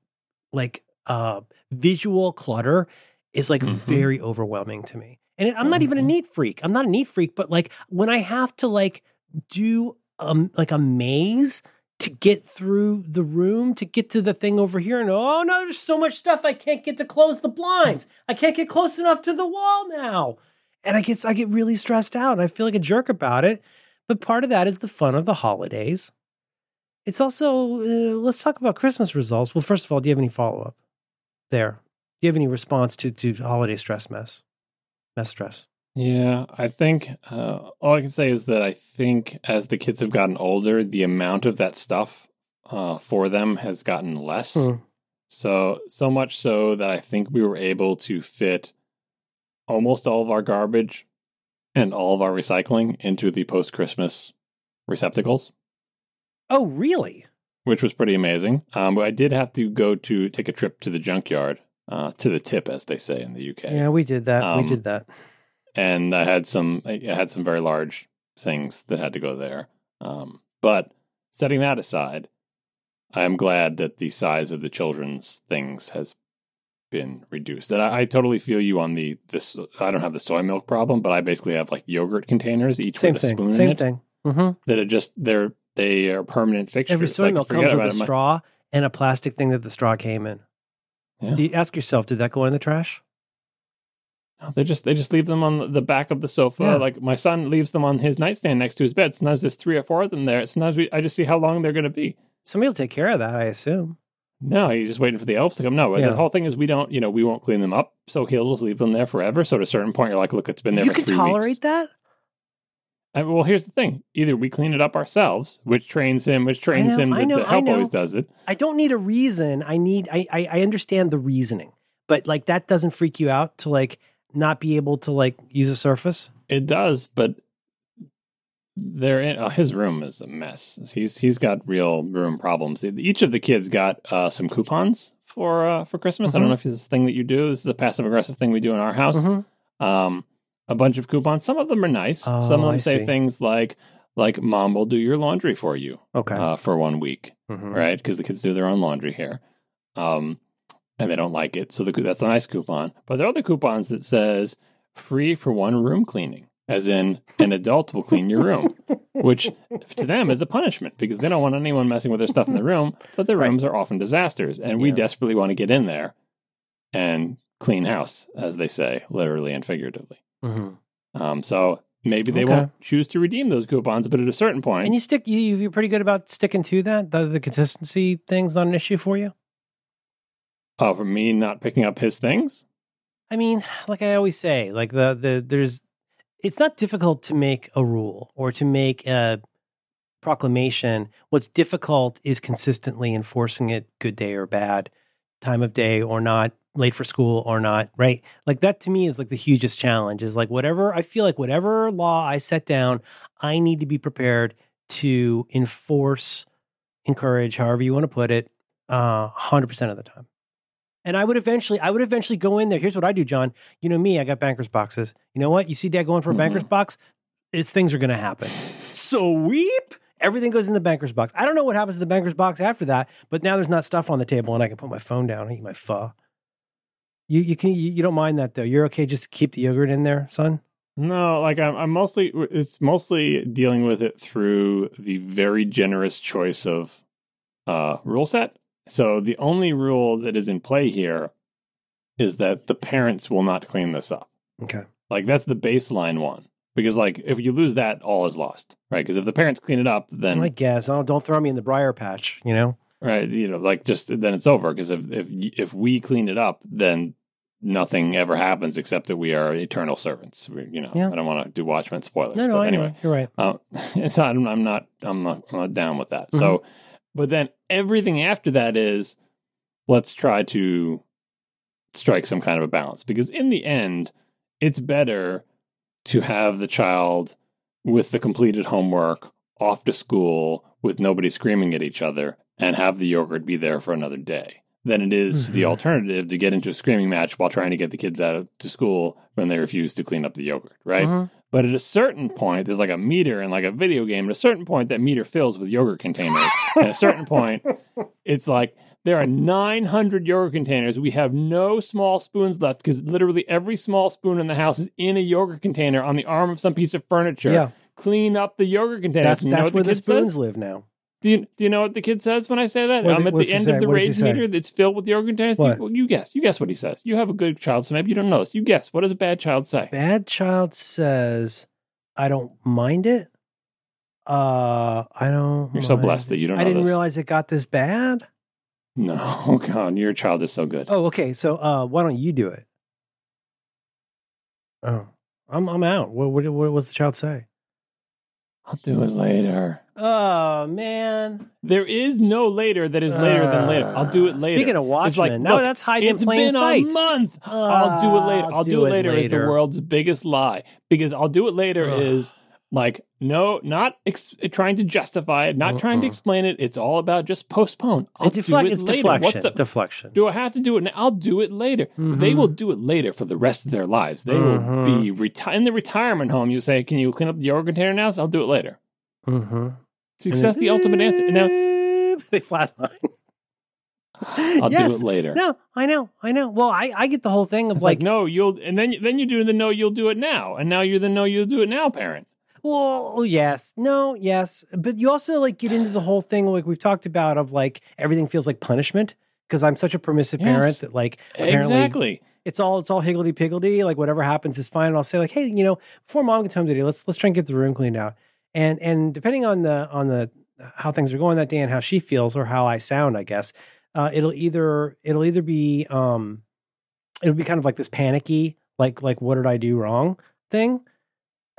like uh visual clutter is like Mhm. very overwhelming to me. And I'm not even a Mhm. neat freak. I'm not a neat freak, but like when I have to like do um like a maze to get through the room to get to the thing over here and oh no there's so much stuff I can't get to close the blinds. I can't get close enough to the wall now. And I get I get really stressed out and I feel like a jerk about it. But part of that is the fun of the holidays. It's also uh, let's talk about Christmas results. Well, first of all, do you have any follow up there? Do you have any response to to holiday stress mess? Mess stress. Yeah, I think uh, all I can say is that I think as the kids have gotten older, the amount of that stuff uh, for them has gotten less. Hmm. So so much so that I think we were able to fit almost all of our garbage and all of our recycling into the post Christmas receptacles, Oh, really? which was pretty amazing. Um, but I did have to go to take a trip to the junkyard, uh, to the tip, as they say in the UK. Yeah, we did that. we Um, did that. And I had some I had some very large things that had to go there. Um, but setting that aside, I am glad that the size of the children's things has been reduced. And I, I totally feel you on the this. I don't have the soy milk problem, but I basically have like yogurt containers, each Same with a thing. spoon Same in it. Same thing. hmm That are just they're they are permanent fixtures. Every soy Like, milk comes with a straw and a plastic thing that the straw came in. Yeah. Do you ask yourself, did that go in the trash? No, They just they just leave them on the back of the sofa. Yeah. Like my son leaves them on his nightstand next to his bed. Sometimes there's three or four of them there. Sometimes we, I just see how long they're going to be. Somebody will take care of that, I assume. No, he's just waiting for the elves to come. No, Yeah. the whole thing is we don't, you know, we won't clean them up, so he'll just leave them there forever. So at a certain point, you're like, look, it's been there You can tolerate weeks. that? I, well, here's the thing: either we clean it up ourselves, which trains him, which trains know, him I know, the I help know. always does it. I don't need a reason. I need I, I I understand the reasoning. But like that doesn't freak you out to like not be able to like use a surface? It does, but they're in. Uh, his room is a mess. He's he's got real room problems. Each of the kids got uh, some coupons for uh, for Christmas. I Mhm. don't know if this is a thing that you do. This is a passive aggressive thing we do in our house. Mhm. um, a bunch of coupons. Some of them are nice. Some of Oh, them I say see. things like like mom will do your laundry for you Okay. uh, for one week, Mhm. right? Because the kids do their own laundry here, um, and they don't like it. So the, that's a nice coupon. But there are other coupons that says free for one room cleaning, as in an adult will clean your room, which to them is a punishment because they don't want anyone messing with their stuff in the room. But their Right. rooms are often disasters, and we Yeah. desperately want to get in there and clean house, as they say, literally and figuratively. Mhm. Um, so maybe they Okay. won't choose to redeem those coupons, but at a certain point, And you stick you you're pretty good about sticking to that? The, the consistency thing's not an issue for you? For me not picking up his things, I mean, like I always say, like the the there's it's not difficult to make a rule or to make a proclamation. What's difficult is consistently enforcing it good day or bad, time of day or not, late for school or not, right? Like that to me is like the hugest challenge is like whatever I feel like whatever law I set down, I need to be prepared to enforce, encourage, however you want to put it, uh 100% of the time. And I would eventually, I would eventually go in there. Here's what I do, John. You know me, I got banker's boxes. You know what? You see dad going for a Mhm. banker's box? It's things are going to happen. Sweep. Everything goes in the banker's box. I don't know what happens to the banker's box after that, but now there's not stuff on the table and I can put my phone down and eat my pho. You you can you, you don't mind that though. You're okay just to keep the yogurt in there, son. No, like I'm, I'm mostly it's mostly dealing with it through the very generous choice of uh, rule set. So the only rule that is in play here is that the parents will not clean this up. Okay. Like that's the baseline one. Because like if you lose that, all is lost, right? Because if the parents clean it up, then I guess. Oh, don't throw me in the briar patch. You know. right, you know, like just then it's over. Because if if if we clean it up, then nothing ever happens except that we are eternal servants. We, you know, Yeah. I don't want to do Watchmen spoilers. No, no, anyway. You're right. uh, it's not. I'm I'm not. I'm not. I'm not down with that. Mm-hmm. So, but then everything after that is, let's try to strike some kind of a balance because in the end, it's better to have the child with the completed homework off to school with nobody screaming at each other and have the yogurt be there for another day than it is the Mhm. alternative to get into a screaming match while trying to get the kids out of to school when they refuse to clean up the yogurt, right? Mhm. But at a certain point, there's like a meter in like a video game. At a certain point, that meter fills with yogurt containers. at a certain point, it's like there are 900 yogurt containers. We have no small spoons left because literally every small spoon in the house is in a yogurt container on the arm of some piece of furniture. Yeah. Clean up the yogurt containers. That's And you know that's where the the spoons says? live now. Do you, do you know what the kid says when I say that? What- I'm at the end of the What rage meter that's filled with yogurt containers. What? You, you guess. You guess what he says. You have a good child, so maybe you don't know this. You guess. What does a bad child say? Bad child says, "I don't mind it." Uh, I don't. You're so blessed that you don't I didn't this. realize it got this bad. No, oh God, your child is so good. Oh, okay. So, uh, why don't you do it? Oh, I'm I'm out. What what what what's the child say? I'll do it later. Oh man, There is no later that is later than later. I'll do it Uh, later. Speaking of It's like, Watchmen, no, that's hiding in it's plain been sight. a month. I'll do it later. Uh, I'll do, it later, is the world's biggest lie. Because I'll do it later Ugh. is like no, not ex- trying to justify it, not trying to explain it. It's all about just postpone. I'll It's, deflect, do it it's later. deflection. What's the, deflection. do I have to do it now? I'll do it later. They Mhm. will do it later for the rest of their lives. They Mhm. will be reti- in the retirement home. You say, "Can you clean up the yogurt container now?" So I'll do it later. Mm-hmm. 'cause that's the ultimate answer. Now they flatline. I'll Yes. do it later. No, I know, I know. Well, I, I get the whole thing of like, like, no, you'll, and then then you do the no, you'll do it now, and now you're the no, you'll do it now parent. Well, yes, no, yes, but you also like get into the whole thing like we've talked about of like everything feels like punishment because I'm such a permissive parent that like Exactly. it's all it's all higgledy piggledy. Like whatever happens is fine. And I'll say like, hey, you know, before mom gets home today, let's let's try and get the room cleaned out. And and depending on the on the how things are going that day and how she feels or how I sound, I guess, uh, it'll either it'll either be um it'll be kind of like this panicky like like what did I do wrong thing.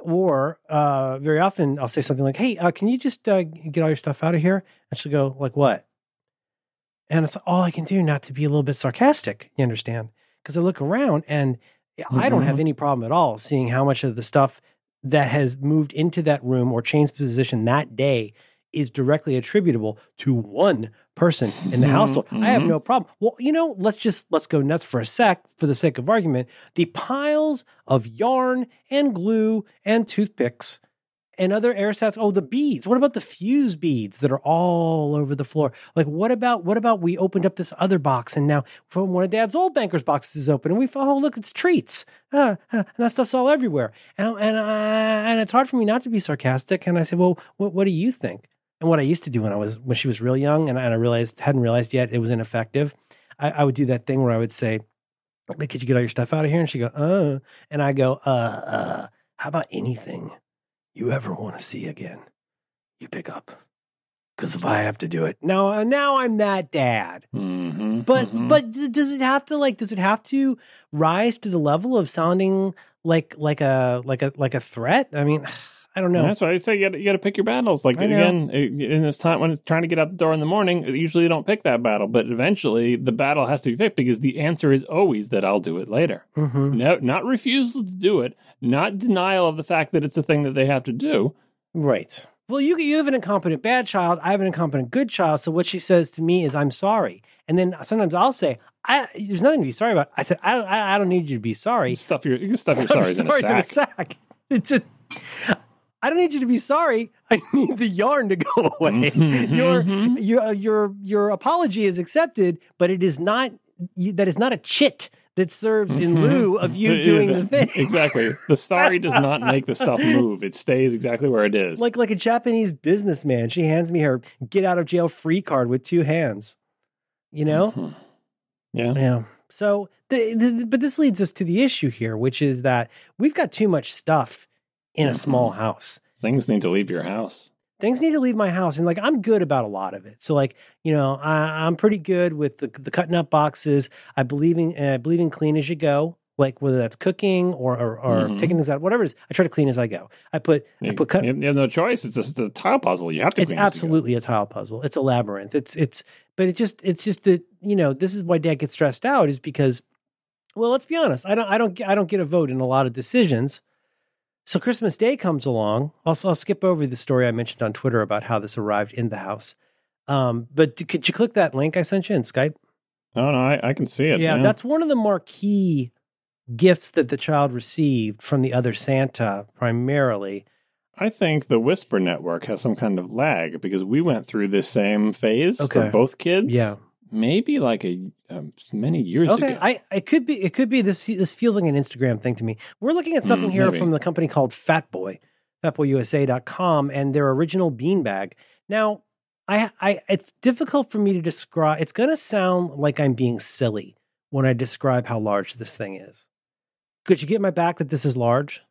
Or uh, very often I'll say something like, "Hey, uh, can you just uh, get all your stuff out of here?" And she'll go, "Like what?" And it's all I can do not to be a little bit sarcastic. You understand? Because I look around and I don't have any problem at all seeing how much of the stuff that has moved into that room or changed position that day is directly attributable to one person in the Mhm, household. I have mhm. no problem. Well, you know, let's just let's go nuts for a sec for the sake of argument. The piles of yarn and glue and toothpicks and other air sats. Oh, the beads. What about the fuse beads that are all over the floor? Like, what about what about we opened up this other box and now from one of Dad's old bankers boxes is open and we oh look it's treats. Ah, ah, and that stuff's all everywhere. And and uh, and it's hard for me not to be sarcastic. And I said, well, what, what do you think? And what I used to do when I was when she was real young and I, and I realized hadn't realized yet it was ineffective. I, I would do that thing where I would say, "Hey, "Could you get all your stuff out of here?" And she go, "Uh," and I go, "Uh, uh, how about anything you ever want to see again? You pick up." Because if I have to do it now, uh, now I'm that dad. Mm-hmm, But mhm. but does it have to like? Does it have to rise to the level of sounding like like a like a like a threat? I mean, I don't know. And that's why I say you got you to pick your battles. Like I know. again, in this time when it's trying to get out the door in the morning, usually you don't pick that battle, but eventually the battle has to be picked because the answer is always that I'll do it later. Mhm. No, not refusal to do it, not denial of the fact that it's a thing that they have to do. Right. Well, you you have an incompetent bad child. I have an incompetent good child. So what she says to me is, "I'm sorry." And then sometimes I'll say, I, "There's nothing to be sorry about." I said, "I don't, I, I don't need you to be sorry." You stuff your you can stuff your Stuff your sorries in a sorries sack. sack. It's just, I don't need you to be sorry. I need the yarn to go away. Mhm, your mhm. your your your apology is accepted, but it is not you, that is not a chit that serves in lieu of you doing the thing. exactly. The sari does not make the stuff move. It stays exactly where it is. Like like a Japanese businessman, she hands me her get out of jail free card with two hands. You know? Mhm. Yeah. Yeah. So, the, the, but this leads us to the issue here, which is that we've got too much stuff in a small Mhm. house. Things need to leave your house. Things need to leave my house, and like I'm good about a lot of it. So, like you know, I, I'm pretty good with the, the cutting up boxes. I believe in I believe in clean as you go. Like whether that's cooking or or, or Mhm. taking things out, whatever it is, I try to clean as I go. I put I You, put cut, you have no choice. It's just a tile puzzle. You have to. it's clean as you go. absolutely a tile puzzle. It's a labyrinth. It's it's but it just it's just that you know this is why Dad gets stressed out is because well let's be honest I don't I don't I don't get a vote in a lot of decisions. So Christmas Day comes along. I'll I'll skip over the story I mentioned on Twitter about how this arrived in the house. Um, but could you click that link I sent you in Skype? No, no, I, I can see it. yeah, that's one of the marquee gifts that the child received from the other Santa primarily. I think the Whisper Network has some kind of lag because we went through this same phase Okay. for both kids. Yeah. Maybe like a um, many years Okay, ago. I it could be it could be this this feels like an Instagram thing to me. We're looking at something Mm, here from the company called Fat Fatboy, fatboyusa.com and their original beanbag. Now, I I it's difficult for me to describe. It's going to sound like I'm being silly when I describe how large this thing is. Could you get my back that this is large?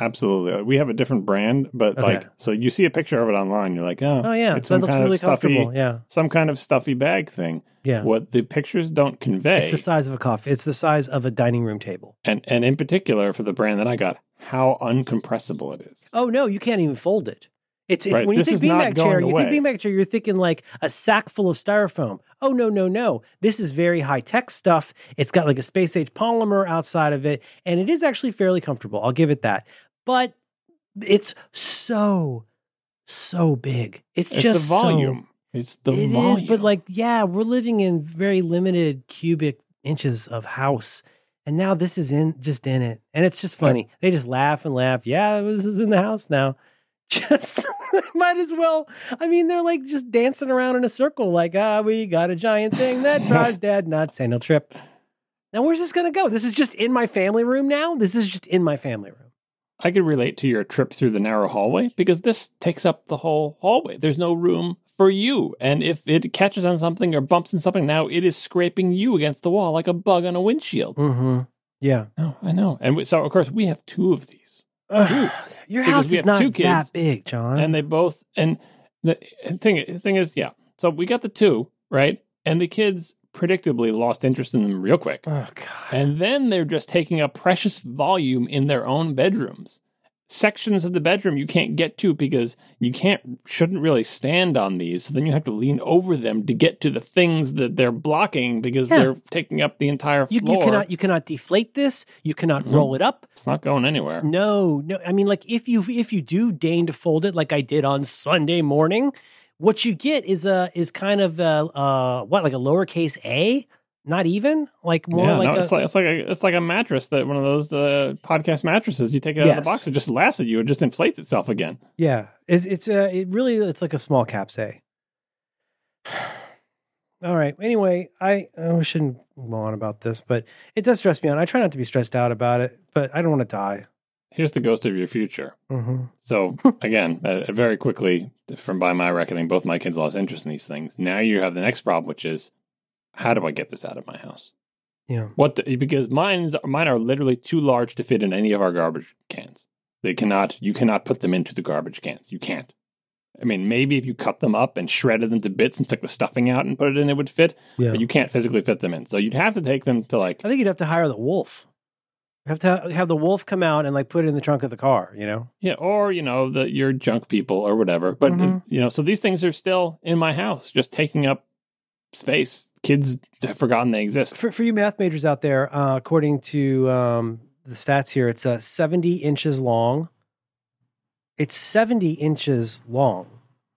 Absolutely, uh, we have a different brand, but Okay. like, so you see a picture of it online, you're like, oh, Oh yeah, it's that some looks kind really of stuffy, comfortable. Yeah, some kind of stuffy bag thing. yeah. What the pictures don't convey, It's the size of a coffee. It's the size of a dining room table. and and in particular for the brand that I got, how uncompressible it is. Oh no, you can't even fold it. It's, it's Right, when you this think is beanbag chair, you think beanbag chair, you're thinking like a sack full of styrofoam. Oh no, no, no. This is very high tech stuff. It's got like a space age polymer outside of it, and it is actually fairly comfortable. I'll give it that. But it's so, so big. It's, It's just the so- volume. it's the it is, volume. but like, yeah, we're living in very limited cubic inches of house. And now this is in just in it. And it's just funny. They just laugh and laugh. Yeah, this is in the house now. Just might as well. I mean, they're like just dancing around in a circle, like, ah, we got a giant thing that drives dad nuts. No trip. Now, where's this going to go? This is just in my family room now? This is just in my family room. I could relate to your trip through the narrow hallway because this takes up the whole hallway. There's no room for you. And if it catches on something or bumps into something now, it is scraping you against the wall like a bug on a windshield. Mm-hmm. Yeah. No, I know. And we, so, of course, we have two of these. Your house is not two kids, that big, John. And they both, and the thing, the thing is, yeah. So we got the two, right? And the kids predictably lost interest in them real quick. oh, God. And then they're just taking up precious volume in their own bedrooms. Sections of the bedroom you can't get to because you can't shouldn't really stand on these. So then you have to lean over them to get to the things that they're blocking because Yeah. they're taking up the entire You, floor. you cannot you cannot deflate this. You cannot Mhm. roll it up. it's not going anywhere. No, no. I mean, like if you if you do deign to fold it, like I did on Sunday morning, what you get is a is kind of a, uh what like a lowercase a, not even like more yeah, like no, a it's like it's like a it's like a mattress that one of those uh, podcast mattresses. You take it out of the box, it just laughs at you. It just inflates itself again. yeah. It's it's a it really it's like a small caps a. All right. Anyway, I oh, we shouldn't go on about this, but it does stress me out. I try not to be stressed out about it, but I don't want to die. Here's the ghost of your future. hmm So again, uh, very quickly, from by my reckoning, both my kids lost interest in these things. Now you have the next problem, which is how do I get this out of my house? Yeah. What do- because mine's mine are literally too large to fit in any of our garbage cans. They cannot. You cannot put them into the garbage cans. You can't. I mean, maybe if you cut them up and shredded them to bits and took the stuffing out and put it in, it would fit. Yeah. But you can't physically fit them in. So you'd have to take them to like I think you'd have to hire the wolf. You have to have the wolf come out and like put it in the trunk of the car. You know. Yeah, or you know, the your junk people or whatever. But Mhm. you know, so these things are still in my house, just taking up space. Kids have forgotten they exist. For for you math majors out there, uh, according to um, the stats here, it's uh, seventy inches long. It's seventy inches long.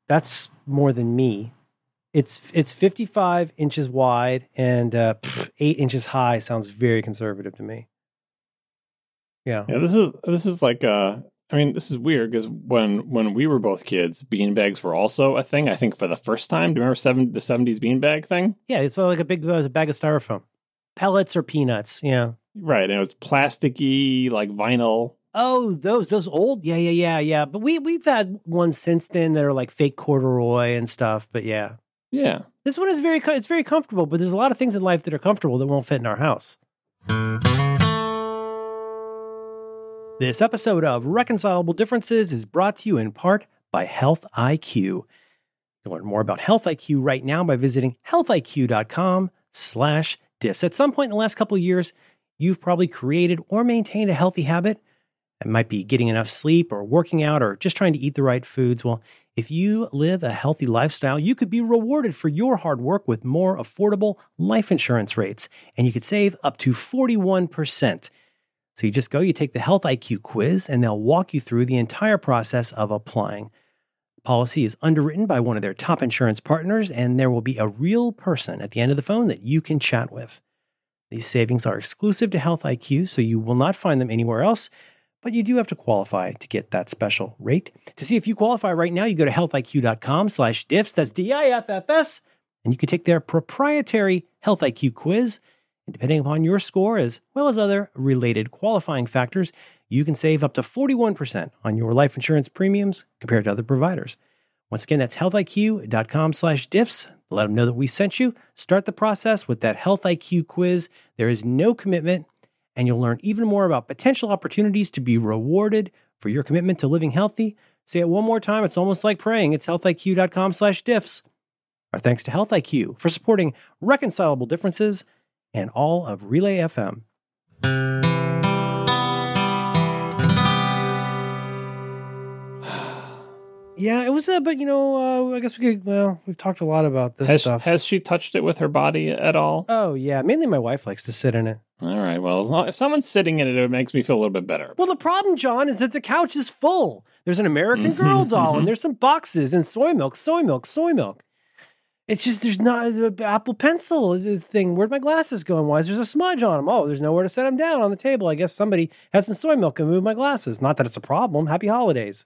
That's more than me. It's it's fifty five inches wide and uh, pff, eight inches high. Sounds very conservative to me. Yeah. Yeah, this is this is like uh I mean, this is weird because when when we were both kids, beanbags were also a thing. I think for the first time. Do you remember seven, the seventies beanbag thing? Yeah, it's like a big uh, bag of styrofoam. pellets or peanuts. Yeah. Right, and it was plasticky, like vinyl. Oh, those those old, yeah, yeah, yeah, yeah. But we we've had ones since then that are like fake corduroy and stuff. But yeah, Yeah. this one is very it's very comfortable. But there's a lot of things in life that are comfortable that won't fit in our house. This episode of Reconcilable Differences is brought to you in part by Health IQ. You can learn more about Health IQ right now by visiting healthiq.com slash diffs. At some point in the last couple of years, you've probably created or maintained a healthy habit. It might be getting enough sleep or working out or just trying to eat the right foods. Well, if you live a healthy lifestyle, you could be rewarded for your hard work with more affordable life insurance rates, and you could save up to 41%. So you just go, you take the Health IQ quiz, and they'll walk you through the entire process of applying. Policy is underwritten by one of their top insurance partners, and there will be a real person at the end of the phone that you can chat with. These savings are exclusive to Health IQ, so you will not find them anywhere else, but you do have to qualify to get that special rate. To see if you qualify right now, you go to healthiq.com slash diffs, that's D-I-F-F-S, and you can take their proprietary Health IQ quiz. And depending upon your score, as well as other related qualifying factors, you can save up to 41% on your life insurance premiums compared to other providers. Once again, that's healthiq.com slash diffs. Let them know that we sent you. Start the process with that Health IQ quiz. There is no commitment, and you'll learn even more about potential opportunities to be rewarded for your commitment to living healthy. Say it one more time. It's almost like praying. It's healthiq.com slash diffs. Our thanks to Health IQ for supporting reconcilable differences and all of Relay FM. Yeah, it was, a, but you know, uh, I guess we could. Well, we've talked a lot about this Has, stuff. has she touched it with her body at all? oh yeah, mainly my wife likes to sit in it. All right. Well, as long, if someone's sitting in it, it makes me feel a little bit better. Well, the problem, John, is that the couch is full. There's an American Mhm, Girl doll, and there's some boxes and soy milk, soy milk, soy milk. It's just there's not Apple Pencil is this thing. Where'd my glasses go? And why is there a smudge on them? Oh, there's nowhere to set them down on the table. I guess somebody had some soy milk and moved my glasses. Not that it's a problem. Happy holidays.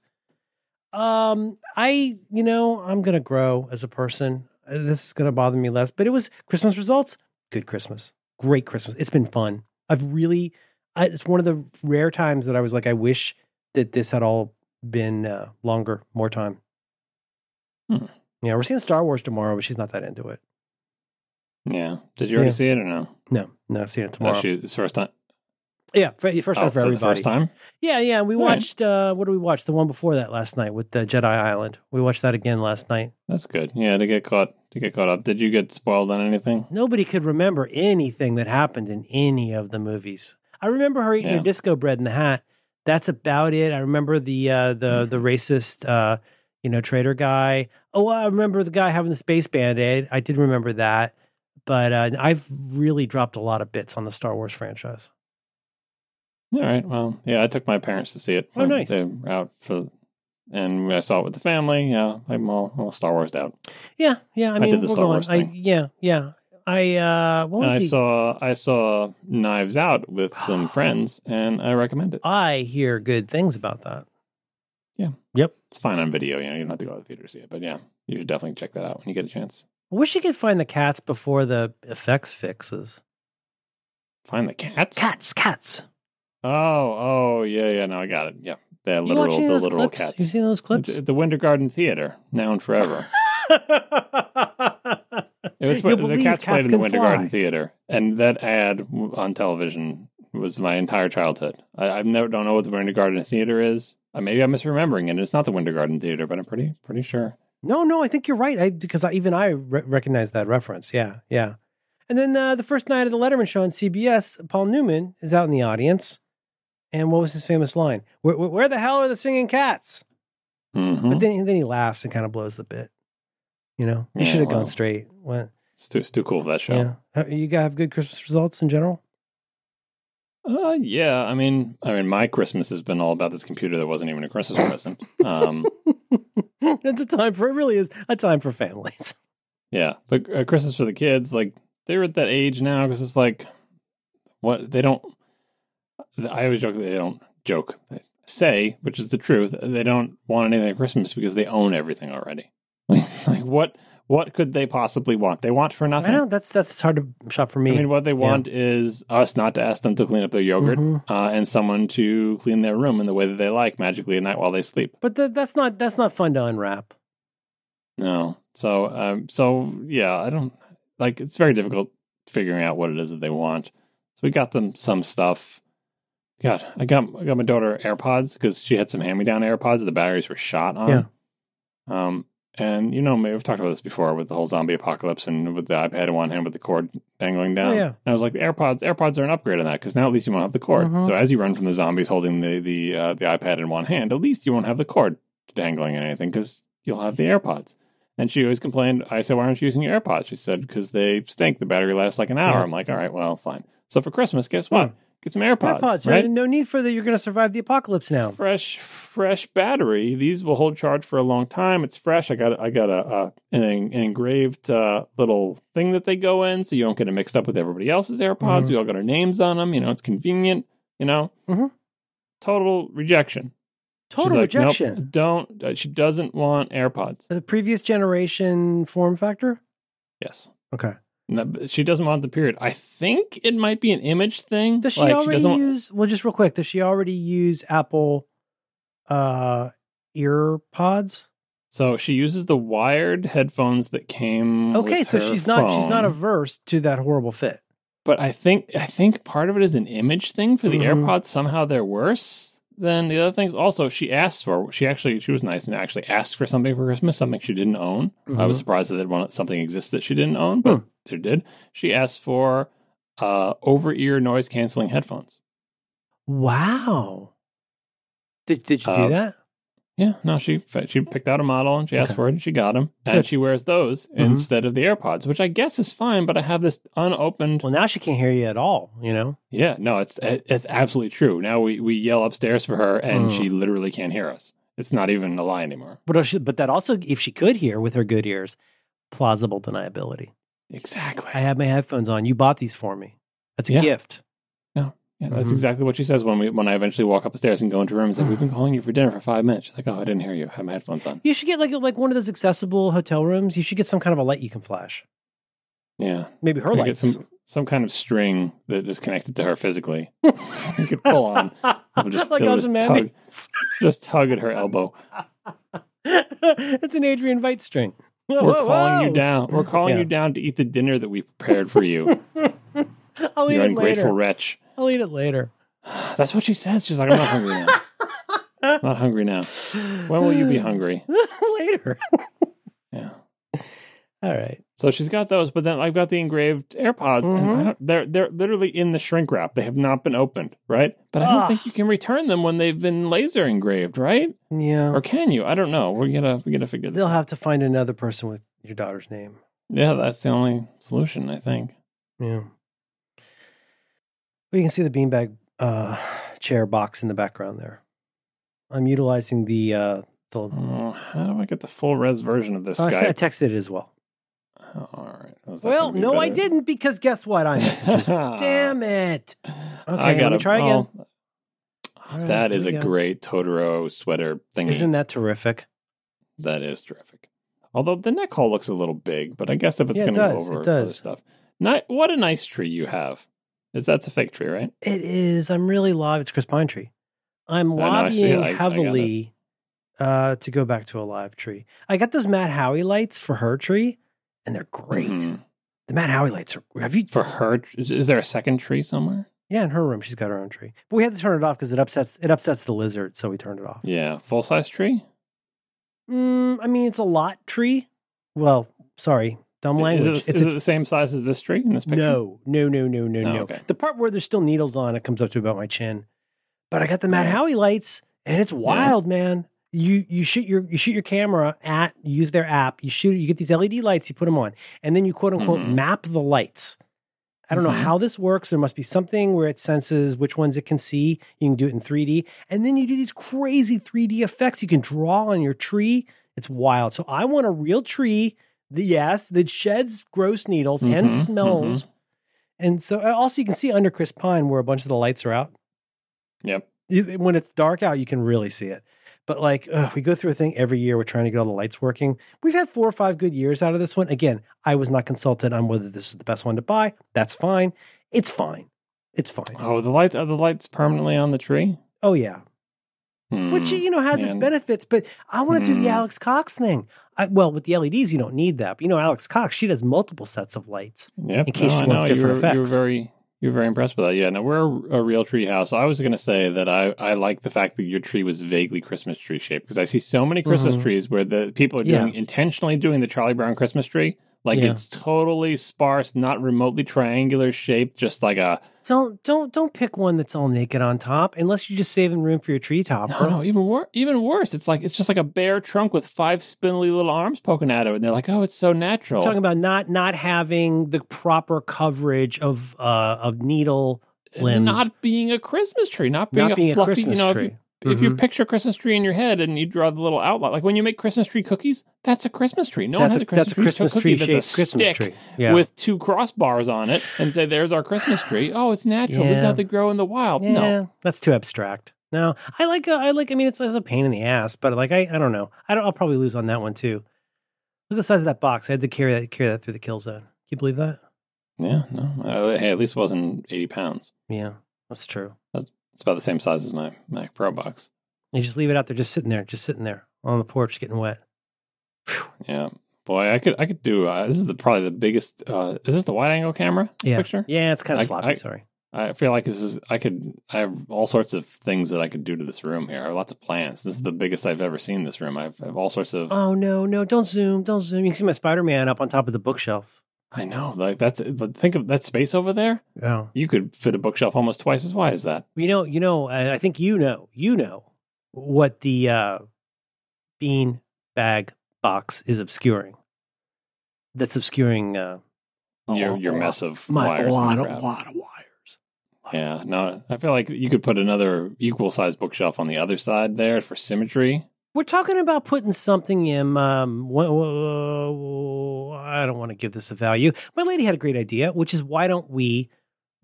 Um, I you know I'm gonna grow as a person. Uh, This is gonna bother me less. But it was Christmas results. Good Christmas. Great Christmas. It's been fun. I've really. I, it's one of the rare times that I was like, I wish that this had all been uh, longer, more time. Hmm. Yeah, we're seeing Star Wars tomorrow, but she's not that into it. Yeah. Did you already Yeah. see it or no? No, no, seeing it Oh, tomorrow. she, it's first time. yeah, for, first Oh, time for, the everybody. first time. Yeah, yeah. We All right. watched. Uh, what did we watch? The one before that last night with the Jedi Island. We watched that again last night. That's good. Yeah, to get caught to get caught up. Did you get spoiled on anything? Nobody could remember anything that happened in any of the movies. I remember her eating Yeah. her disco bread in the hat. That's about it. I remember the uh, the Hmm. the racist uh, you know trader guy. Oh, I remember the guy having the space band aid. I did remember that, but uh, I've really dropped a lot of bits on the Star Wars franchise. All right. Well, yeah, I took my parents to see it. Oh, nice. They were out for, and I saw it with the family. Yeah, I'm all, all Star Wars out. Yeah, yeah. I I mean, did the Star going. Wars I, thing. yeah, yeah. I uh, what was I the- saw I saw Knives Out with some friends, and I recommend it. I hear good things about that. Yeah. Yep. It's fine on video. You know, you don't have to go to the theater to see it, but yeah, you should definitely check that out when you get a chance. I wish you could find the cats before the effects fixes. Find the cats. Cats, cats. Oh, oh, yeah, yeah. No, I got it. Yeah, the You literal, the literal clips? You cats. seen those clips? The, the Winter Garden Theater, now and forever. It was You'll the believe cats, played in the Winter fly. Garden Theater, and that ad on television was my entire childhood. I, I never don't know what the Winter Garden Theater is. Uh, maybe I'm misremembering it. It's not the Winter Garden Theater, but I'm pretty pretty sure. No, no, I think you're right. I because I, even I re- recognize that reference. Yeah, yeah. And then uh, the first night of the Letterman show on CBS, Paul Newman is out in the audience, and what was his famous line? Where, where, the hell are the singing cats? Mhm. But then then he laughs and kind of blows the bit. You know, he Yeah, should have well. gone straight. Went, It's too it's too cool for that show. yeah. Uh, You guys have good Christmas results in general. Uh, yeah. I mean, I mean, my Christmas has been all about this computer that wasn't even a Christmas present. Um, it's a time for it. Really is a time for families. yeah, but uh, Christmas for the kids, like they're at that age now because it's like what they don't. I always joke that they don't joke. They say, which is the truth, they don't want anything at Christmas because they own everything already. like what What could they possibly want? They want for nothing. I know that's that's hard to shop for me. I mean, what they want is us not to ask them to clean up their yogurt Mhm. uh, and someone to clean their room in the way that they like magically at night while they sleep. but th- that's not that's not fun to unwrap. No. So, um, so yeah, I don't like. It's very difficult figuring out what it is that they want. So we got them some stuff. God, I got I got my daughter AirPods because she had some hand me down AirPods. The batteries were shot on. Yeah. Um, and you know, maybe we've talked about this before with the whole zombie apocalypse and with the iPad in one hand with the cord dangling down. Oh, yeah. And I was like, the AirPods, AirPods are an upgrade on that because now at least you won't have the cord. Mhm. So as you run from the zombies holding the the uh, the iPad in one hand, at least you won't have the cord dangling in anything because you'll have the AirPods. And she always complained. I said, "Why aren't you using your AirPods?" She said, "Because they stink. The battery lasts like an hour." Yeah. I'm like, "All right, well, fine." So for Christmas, guess what? Hmm. Get some AirPods. AirPods. right? No need for that. You're going to survive the apocalypse now. fresh fresh battery these will hold charge for a long time it's fresh i got i got a, a an, an engraved uh, little thing that they go in so you don't get it mixed up with everybody else's airpods Mhm. we all got our names on them you know it's convenient you know Mhm. total rejection Total like, "Nope, rejection. don't uh, she doesn't want airpods The previous generation form factor. yes Okay. She doesn't want the period i think it might be an image thing Does she Like, already want- use? Well, just real quick. Does she already use Apple uh ear pods? so she uses the wired headphones that came Okay, so she's not she's not averse to that horrible fit. but I think I think part of it is an image thing for the Mhm. AirPods. Somehow they're worse than the other things. Also, she asked for she actually she was nice and actually asked for something for Christmas, something she didn't own. I was Mhm. surprised that want something exists that she didn't own, but Hmm. There did. She asked for uh, over ear noise canceling headphones. Wow. Did did you Uh, do that? Yeah, no, she she picked out a model and she asked Okay. for it and she got them, and Good. she wears those Mhm. instead of the AirPods, which I guess is fine. But I have this unopened Well, now she can't hear you at all. You know. Yeah, no, it's it's absolutely true. Now we, we yell upstairs for her, and Mm. she literally can't hear us. It's not even a lie anymore. But she- but that also, if she could hear with her good ears, plausible deniability. Exactly. I have my headphones on. You bought these for me. That's a Yeah. gift. yeah, that's Mhm. exactly what she says when we when I eventually walk up the stairs and go into rooms. Like we've been calling you for dinner for five minutes. She's like, oh, I didn't hear you. I have my headphones on. You should get like like one of those accessible hotel rooms. You should get some kind of a light you can flash. Yeah, Maybe her You get lights. some some kind of string that is connected to her physically. you could pull on, just- like it'll just Ozymandias. just tug at her elbow. it's an Adrian Veidt string. Whoa, We're whoa, calling you down. We're calling Yeah. you down to eat the dinner that we prepared for you. I'll eat you it ungrateful later. wretch. I'll eat it later. That's what she says. She's like, I'm not hungry now. Not hungry now. When will you be hungry? later. Yeah. All right. So she's got those, but then I've got the engraved AirPods, and Mhm. I don't, they're they're literally in the shrink wrap. They have not been opened, right? But I don't Ugh. think you can return them when they've been laser engraved, right? Yeah. Or can you? I don't know. We're gonna we are going to figure this. Out. They'll out. have to find another person with your daughter's name. Yeah, that's the only solution, I think. Yeah. Well, you can see the beanbag uh, chair box in the background there. I'm utilizing the. Uh, the Oh, how do I get the full res version of this oh, I I texted it as well. Oh, all right. Well, gonna be no, I didn't because guess what? I messages. Damn it. Okay, I let got me try again. Oh, right, that is a go. great Totoro sweater thing. Isn't that terrific? That is terrific. Although the neck hole looks a little big, but I guess if it's Yeah, it going to go over it does. stuff. Ni- what a nice tree you have. Is that's a fake tree, right? It is. I'm really live. It's Chris Pine Tree. I'm I I lobbying I- I it. heavily uh, to go back to a live tree. I got those Matt Howie lights for her tree, and they're great. Mhm. The Matt Howie lights are. Have you? For her, is, is there a second tree somewhere? Yeah, in her room, she's got her own tree. But we had to turn it off because it upsets it upsets the lizard, so we turned it off. Yeah, full size tree. Mm, I mean, it's a lot tree. Well, sorry, dumb Is language. it, it's is a, it the same size as this tree in this picture? no, no, no, no, no, Oh, no. okay. The part where there's still needles on it comes up to about my chin. But I got the Matt Yeah. Howie lights, and it's wild, man. You you shoot your you shoot your camera at you use their app. You shoot you get these LED lights. You put them on, and then you quote unquote Mhm. map the lights. I don't know Mhm. how this works. There must be something where it senses which ones it can see. You can do it in 3D. And then you do these crazy 3D effects you can draw on your tree. It's wild. So I want a real tree, that, yes, that sheds gross needles and Mhm, smells. And so uh, also you can see under Chris Pine where a bunch of the lights are out. Yep. When it's dark out, you can really see it. But like, ugh, we go through a thing every year. We're trying to get all the lights working. We've had four or five good years out of this one. Again, I was not consulted on whether this is the best one to buy. That's fine. It's fine. It's fine. Oh, the lights are the lights permanently on the tree? Oh yeah, Hmm. which you know has its benefits. But I want to do the Hmm. Alex Cox thing. I, well, with the LEDs, you don't need that. But you know, Alex Cox, she does multiple sets of lights. Yep. in case no, she wants different you were, You were effects. very you're very impressed with that. Yeah. No, we're a, a real tree house. I was going to say that I I like the fact that your tree was vaguely Christmas tree shaped because I see so many Christmas Mhm. trees where the people are Yeah. doing intentionally doing the Charlie Brown Christmas tree. Like Yeah. it's totally sparse, not remotely triangular shaped, just like a Don't don't don't pick one that's all naked on top unless you're just saving room for your treetop. no, no, even worse. Even worse, it's like it's just like a bare trunk with five spindly little arms poking out of it. And they're like, "Oh, it's so natural." I'm talking about not not having the proper coverage of uh of needle limbs. not being a Christmas tree, not being Not a being a fluffy. Christmas you know, tree. If you, if you Mhm. picture a Christmas tree in your head and you draw the little outline, like when you make Christmas tree cookies, that's a Christmas tree. No one that's has a, a Christmas, that's a Christmas tree tree cookie that's a Christmas stick tree. Yeah. with two crossbars on it and say, "There's our Christmas tree." Oh, it's natural. This is how they grow in the wild. yeah, No, that's too abstract. No, I like uh, I like. I mean, it's, it's a pain in the ass, but like I I don't know. I don't. I'll probably lose on that one too. Look at the size of that box. I had to carry that carry that through the kill zone. Can you believe that? yeah, no. Uh, hey, at least it wasn't eighty pounds. Yeah, that's true. It's about the same size as my Mac Pro box. You just leave it out there, just sitting there, just sitting there on the porch, getting wet. Phew. Yeah, boy, I could I could do. Uh, this is the probably the biggest. Uh, is this the wide angle camera? This Yeah, picture. yeah, it's kind of sloppy. I- sorry. I feel like this is I could I have all sorts of things that I could do to this room here. I have lots of plans. This is the biggest I've ever seen this room. I have, I have all sorts of Oh no, no! Don't zoom, don't zoom. You can see my Spider Man up on top of the bookshelf. I know like that's but think of that space over there. Oh, You could fit a bookshelf almost twice as wide as that. you know, you know. I, I think you know, you know what the uh, bean bag box is obscuring. That's obscuring uh, Your your lot- mess of my wires a lot, of, crap. lot of wires. Yeah, no, I feel like you could put another equal sized bookshelf on the other side there for symmetry. We're talking about putting something in. Um, I don't want to give this a value. My lady had a great idea, which is why don't we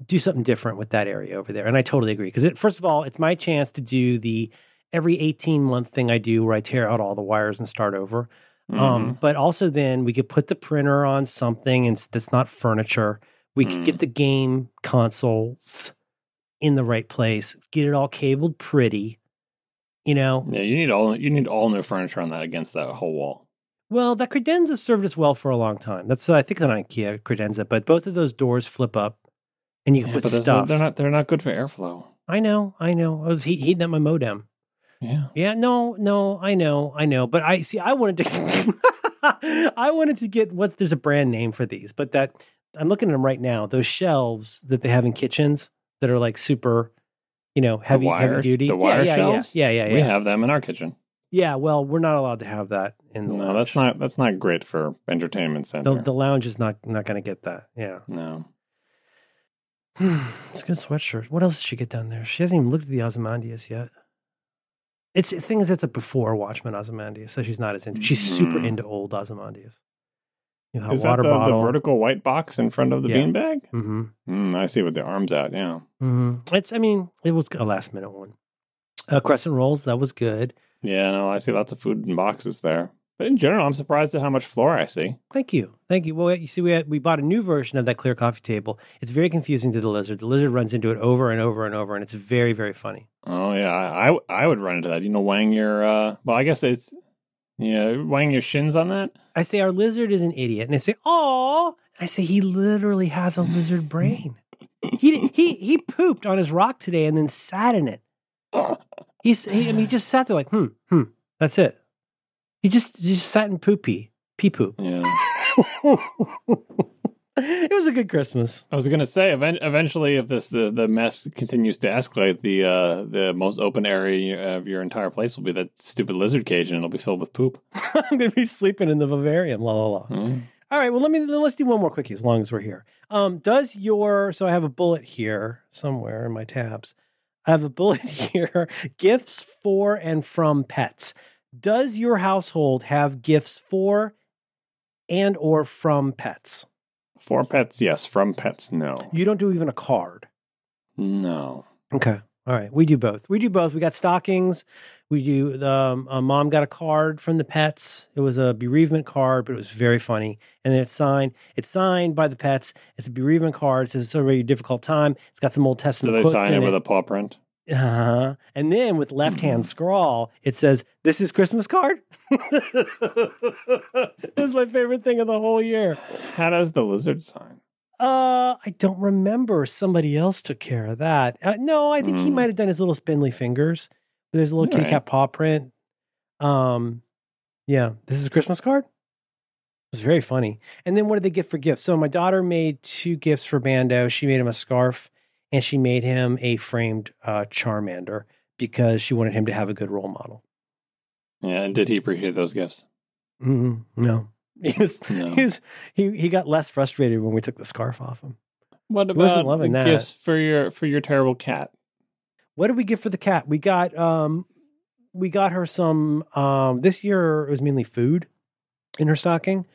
do something different with that area over there? And I totally agree because first of all, it's my chance to do the every eighteen month thing I do where I tear out all the wires and start over. Mhm. Um, but also then we could put the printer on something and that's not furniture. We could Mm. get the game consoles in the right place, get it all cabled pretty. You know, yeah, you need all you need all new furniture on that against that whole wall. Well, that credenza served us well for a long time. That's uh, I think an IKEA credenza, but both of those doors flip up, and you can Yeah, put stuff. they're not they're not good for airflow. I know, I know. I was heat, heating up my modem. Yeah. Yeah, no, no, I know, I know. But I see. I wanted to. I wanted to get what's there's a brand name for these, but that I'm looking at them right now. Those shelves that they have in kitchens that are like super, you know, heavy, heavy duty. the yeah, wire yeah, shelves? Yeah, yeah, yeah, We have them in our kitchen. yeah. Well, we're not allowed to have that in the No, lounge. that's not that's not great for entertainment center. the, the lounge is not not going to get that. Yeah. no. it's a good sweatshirt. What else did she get down there? She hasn't even looked at the Ozymandias yet. It's the thing is, it's a before Watchmen Ozymandias, so she's not as into. She's super Mm. into old Ozymandias. Is that water the, the vertical white box in front of the Yeah. beanbag? mm-hmm. Mm, I see with the arms out. Yeah. Mm-hmm. It's. I mean, it was a last minute one. Uh, crescent rolls. That was good. Yeah. No, I see lots of food in boxes there. But in general, I'm surprised at how much floor I see. Thank you. Thank you. Well, you see, we had, we bought a new version of that clear coffee table. It's very confusing to the lizard. The lizard runs into it over and over and over, and it's very, very funny. Oh yeah, I I, I would run into that. You know, wang your. uh Well, I guess it's yeah, wang your shins on that. I say our lizard is an idiot, and they say, "Oh," I say he literally has a lizard brain. He he he pooped on his rock today and then sat in it. He's he, I mean, he just sat there like, hmm, hmm. That's it. He just just sat in poopy, pee poop. Yeah. it was a good Christmas. I was gonna say, event- eventually, if this the, the mess continues to escalate, the uh, the most open area of your entire place will be that stupid lizard cage, and it'll be filled with poop. I'm gonna be sleeping in the vivarium. La la la. Mm. All right. Well, let me let's do one more quickie as long as we're here. Um, does your so I have a bullet here somewhere in my tabs. I have a bullet here. Gifts for and from pets. Does your household have gifts for and or from pets? For pets, yes. From pets, no. You don't do even a card. No. Okay. All right, we do both. We do both. We got stockings. We do the um, uh, mom got a card from the pets. It was a bereavement card, but it was very funny. And then it's signed. It's signed by the pets. It's a bereavement card. It says it's a a difficult time. It's got some Old Testament. Do they sign it with a paw print? Uh-huh. And then with left hand Mhm. scrawl, it says, "This is Christmas card." This is my favorite thing of the whole year. How does the lizard sign? Uh, I don't remember. Somebody else took care of that. Uh, no, I think he Mm. might have done his little spindly fingers. There's a little kitty Alright. cat paw print. Um, yeah, this is a Christmas card. It was very funny. And then what did they get for gifts? So my daughter made two gifts for Bando. She made him a scarf and she made him a framed uh, Charmander because she wanted him to have a good role model. Yeah, and did he appreciate those gifts? mm No, he was, No. he was he he got less frustrated when we took the scarf off him. What about loving the that. gifts for your for your terrible cat? What did we get for the cat? We got um we got her some um this year it was mainly food in her stocking.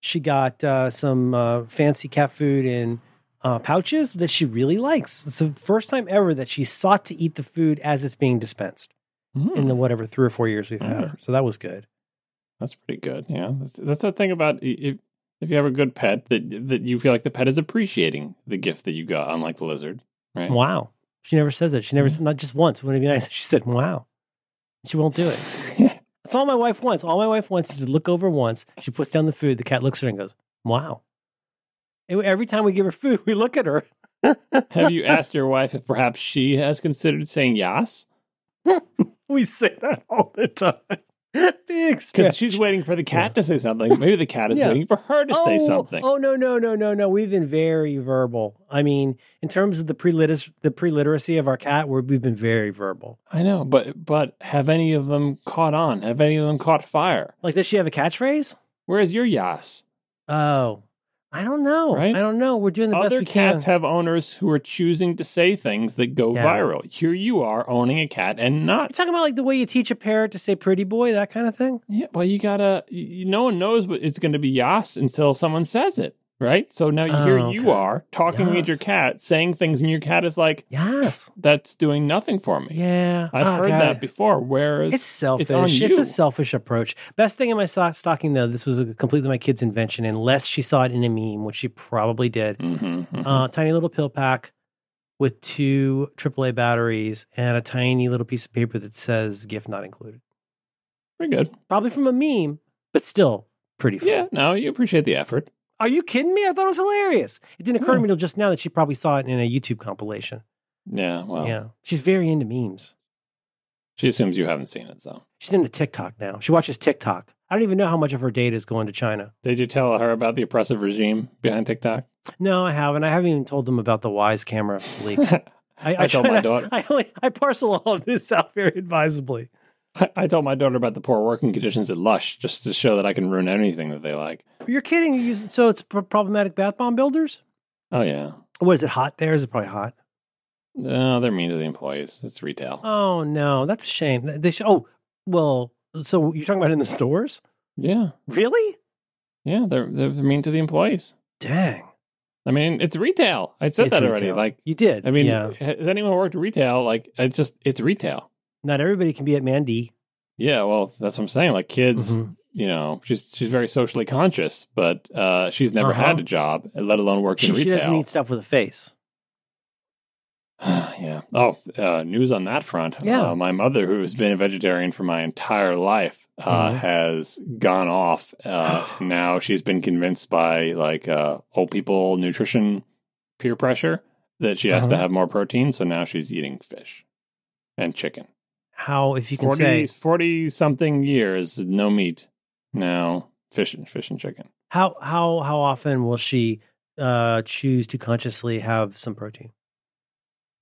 She got uh some uh fancy cat food in uh pouches that she really likes. It's the first time ever that she sought to eat the food as it's being dispensed in the Hmm, whatever three or four years we've had Mm. her. So that was good. that's pretty good. Yeah, that's, that's the thing about if if you have a good pet that that you feel like the pet is appreciating the gift that you got, unlike the lizard, right? Wow. She never says it. She never said not just once. Wouldn't it be nice? if She said, Wow. She won't do it. That's all my wife wants. All my wife wants is to look over once. She puts down the food. The cat looks at her and goes, "Wow." And every time we give her food, we look at her. have you asked your wife if perhaps she has considered saying yes? We say that all the time. Big Because she's waiting for the cat to say something. Maybe the cat is Yeah. waiting for her to say Oh, something. Oh no no no no no! We've been very verbal. I mean, in terms of the preliteracy, the preliteracy of our cat, we've been very verbal. I know, but but have any of them caught on? Have any of them caught fire? Like, does she have a catchphrase? Where's your yas? Oh, I don't know. Right? I don't know. We're doing the best Other we can. cats have owners who are choosing to say things that go Yeah. viral. Here you are owning a cat and You're not. talking about like the way you teach a parrot to say "pretty boy," that kind of thing. Yeah, well, you gotta. You, no one knows what it's going to be yas until someone says it, right? So now Oh, here okay. you are talking with your cat, saying things, and your cat is like, Yes. "That's doing nothing for me." Yeah. I've Oh, heard God. that before. Whereas It's selfish. It's, you. a selfish approach. Best thing in my stock- stocking, though, this was a, completely my kid's invention, unless she saw it in a meme, which she probably did. Mhm, mhm. Uh, tiny little pill pack with two AAA batteries and a tiny little piece of paper that says "gift not included." pretty good. Probably from a meme, but still pretty fun. Yeah, no, you appreciate the effort. Are you kidding me? I thought it was hilarious. It didn't occur to hmm. me till just now that she probably saw it in a YouTube compilation. Yeah, well, Yeah, she's very into memes. she assumes you haven't seen it. So, She's into TikTok now. She watches TikTok. I don't even know how much of her data is going to China. did you tell her about the oppressive regime behind TikTok? No, I haven't. I haven't even told them about the Wyze camera leak. I, I told my daughter. I, only, I parcel all of this out very advisably. I told my daughter about the poor working conditions at Lush just to show that I can ruin anything that they like. You're kidding. You use so it's pro- problematic bath bomb builders. Oh yeah, What is it? Hot there? Is it probably hot? no, they're mean to the employees. It's retail. Oh no, that's a shame. They should. Oh well. So you're talking about in the stores? Yeah, Really? yeah, they're they're mean to the employees. Dang. I mean, it's retail. I said It's that already. retail. Like, you did. I mean, yeah. has anyone worked retail? Like, it's just it's retail. Not everybody can be at Mandy. Yeah, well, that's what I'm saying. Like, kids, Mhm. you know, she's she's very socially conscious, but uh, she's never Uh-huh. had a job, let alone work She, in she doesn't eat stuff with a face. yeah. Oh, uh, news on that front. Yeah. Uh, my mother, who's been a vegetarian for my entire life, uh, Mhm. has gone off. Uh, now she's been convinced by like uh, old people nutrition peer pressure that she has to Uh-huh. have more protein. So now she's eating fish and chicken. How, if you can 40, say, 40 something years, no meat. Now fish and fish and chicken. how how how often will she uh choose to consciously have some protein?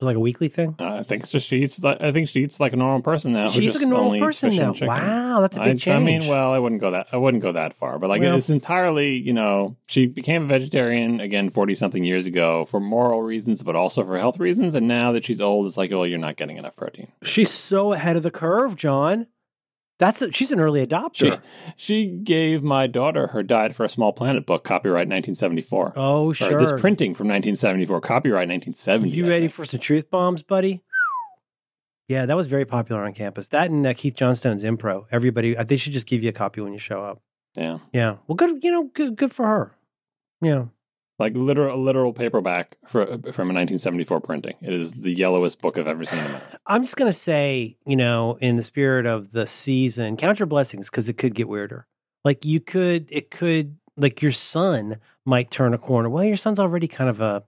Like a weekly thing? Uh, I think she eats. Like, I think she eats like a normal person now. She's like a normal person now. Wow, that's a big I change. I mean, well, I wouldn't go that. I wouldn't go that far, but like Well- it's entirely, you know, she became a vegetarian again forty something years ago for moral reasons, but also for health reasons. And now that she's old, it's like, oh, you're not getting enough protein. she's so ahead of the curve, John. That's a, she's an early She adopter. she gave my daughter her Diet for a Small Planet book, copyright 1974. oh, Or sure. this printing from 1974, copyright 1970. you ready for some truth bombs, buddy? Yeah, that was very popular on campus. That and uh, Keith Johnstone's Impro. Everybody, uh, they should just give you a copy when you show up. Yeah. Yeah. Well, good. You know, good. Good for her. Yeah. Like literal, a literal paperback for, from a 1974 printing. It is the yellowest book I've ever seen in my life. I'm just gonna say, you know, in the spirit of the season, count your blessings because it could get weirder. Like you could, it could, like your son might turn a corner. Well, your son's already kind of a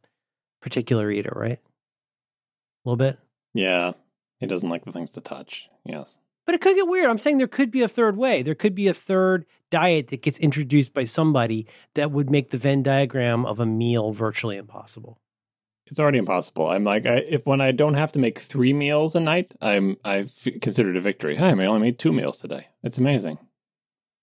particular eater, right? A little bit. Yeah. He doesn't like the things to touch. Yes. But it could get weird. I'm saying there could be a third way. There could be a third diet that gets introduced by somebody that would make the Venn diagram of a meal virtually impossible. It's already impossible. I'm like, I, if when I don't have to make three meals a night, I'm I consider it a victory. Hey, I only made two meals today. It's amazing.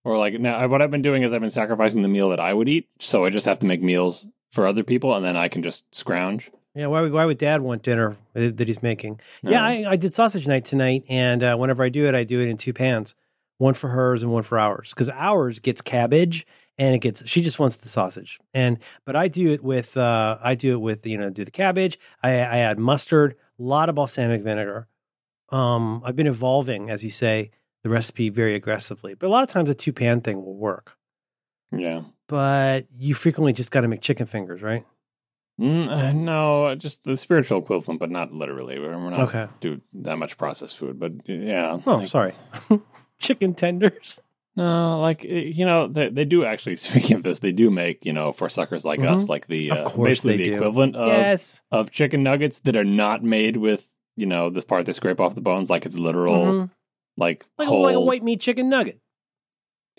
Or like now, what I've been doing is I've been sacrificing the meal that I would eat, so I just have to make meals for other people, and then I can just scrounge. Yeah, why would, why would dad want dinner that he's making? Yeah, I, I did sausage night tonight, and uh, whenever I do it, I do it in two pans, one for hers and one for ours, because ours gets cabbage and it gets she just wants the sausage, and but I do it with uh, I do it with you know do the cabbage, I, I add mustard, a lot of balsamic vinegar. Um, I've been evolving, as you say, the recipe very aggressively, but a lot of times a two pan thing will work. Yeah, but you frequently just got to make chicken fingers, right? Mm, uh, no, just the spiritual equivalent, but not literally. We're not Okay. do that much processed food, but yeah. Oh, like- sorry, chicken tenders. No, like eh, you know, they, they do actually. Speaking of this, they do make you know for suckers like Mhm. us, like the uh, basically they the do. equivalent of yes. of chicken nuggets that are not made with you know this part they scrape off the bones, like it's literal Mhm. like like, a, whole. like a white meat chicken nugget.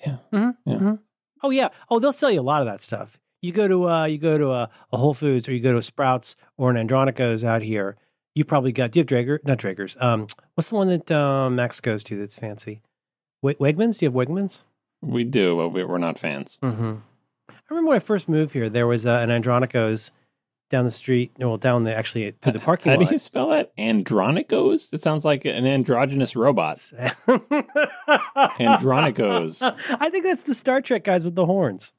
Yeah. hmm Yeah. Oh yeah. Oh, they'll sell you a lot of that stuff. You go to uh, you go to a, a Whole Foods or you go to a Sprouts or an Andronico's out here. You probably got. Do you have Draeger? Not Draeger's. Um, what's the one that um, Max goes to that's fancy? Wa- Wegmans? Do you have Wegmans? We do, but we- we're not fans. Mm-hmm. I remember when I first moved here. There was uh, an Andronico's down the street. No well, down the actually through the parking lot. How lot. do you spell it? Andronicos? It sounds like an androgynous robot. Andronicos. I think that's the Star Trek guys with the horns.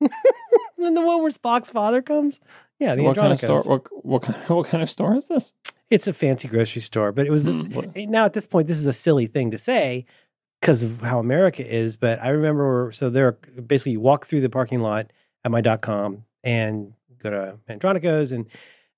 and the one where Spock's father comes. Yeah, the what kind of Andronicos. store? What, what kind? What kind of store is this? It's a fancy grocery store, but it was the, Hmm, what- now at this point. This is a silly thing to say because of how America is. But I remember so there. Basically, you walk through the parking lot at my dot com and go to Andronicos and.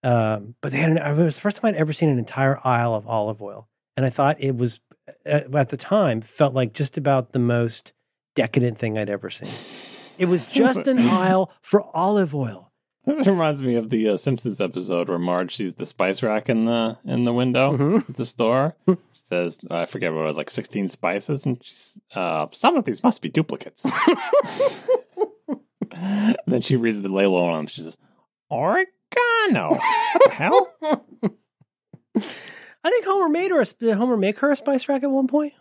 Um, but they had an, it was the first time I'd ever seen an entire aisle of olive oil, and I thought it was at, at the time felt like just about the most decadent thing I'd ever seen. It was just an aisle for olive oil. This reminds me of the uh, Simpsons episode where Marge sees the spice rack in the in the window Mhm. at the store. She says, I forget what it was, like sixteen spices, and she's, uh, some of these must be duplicates. and then she reads the label on them. She says, oregano. What the hell? I think Homer made her. A, did Homer make her a spice rack at one point?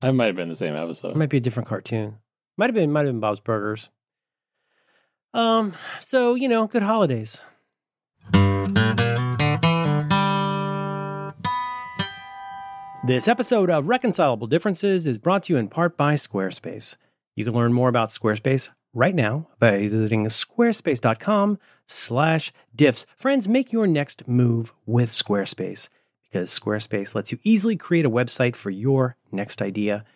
That might have been the same episode. It might be a different cartoon. Might have been. Might have been Bob's Burgers. Um. So you know, good holidays. This episode of Reconcilable Differences is brought to you in part by Squarespace. You can learn more about Squarespace right now by visiting squarespace.com slash diffs. Friends, make your next move with Squarespace because Squarespace lets you easily create a website for your next idea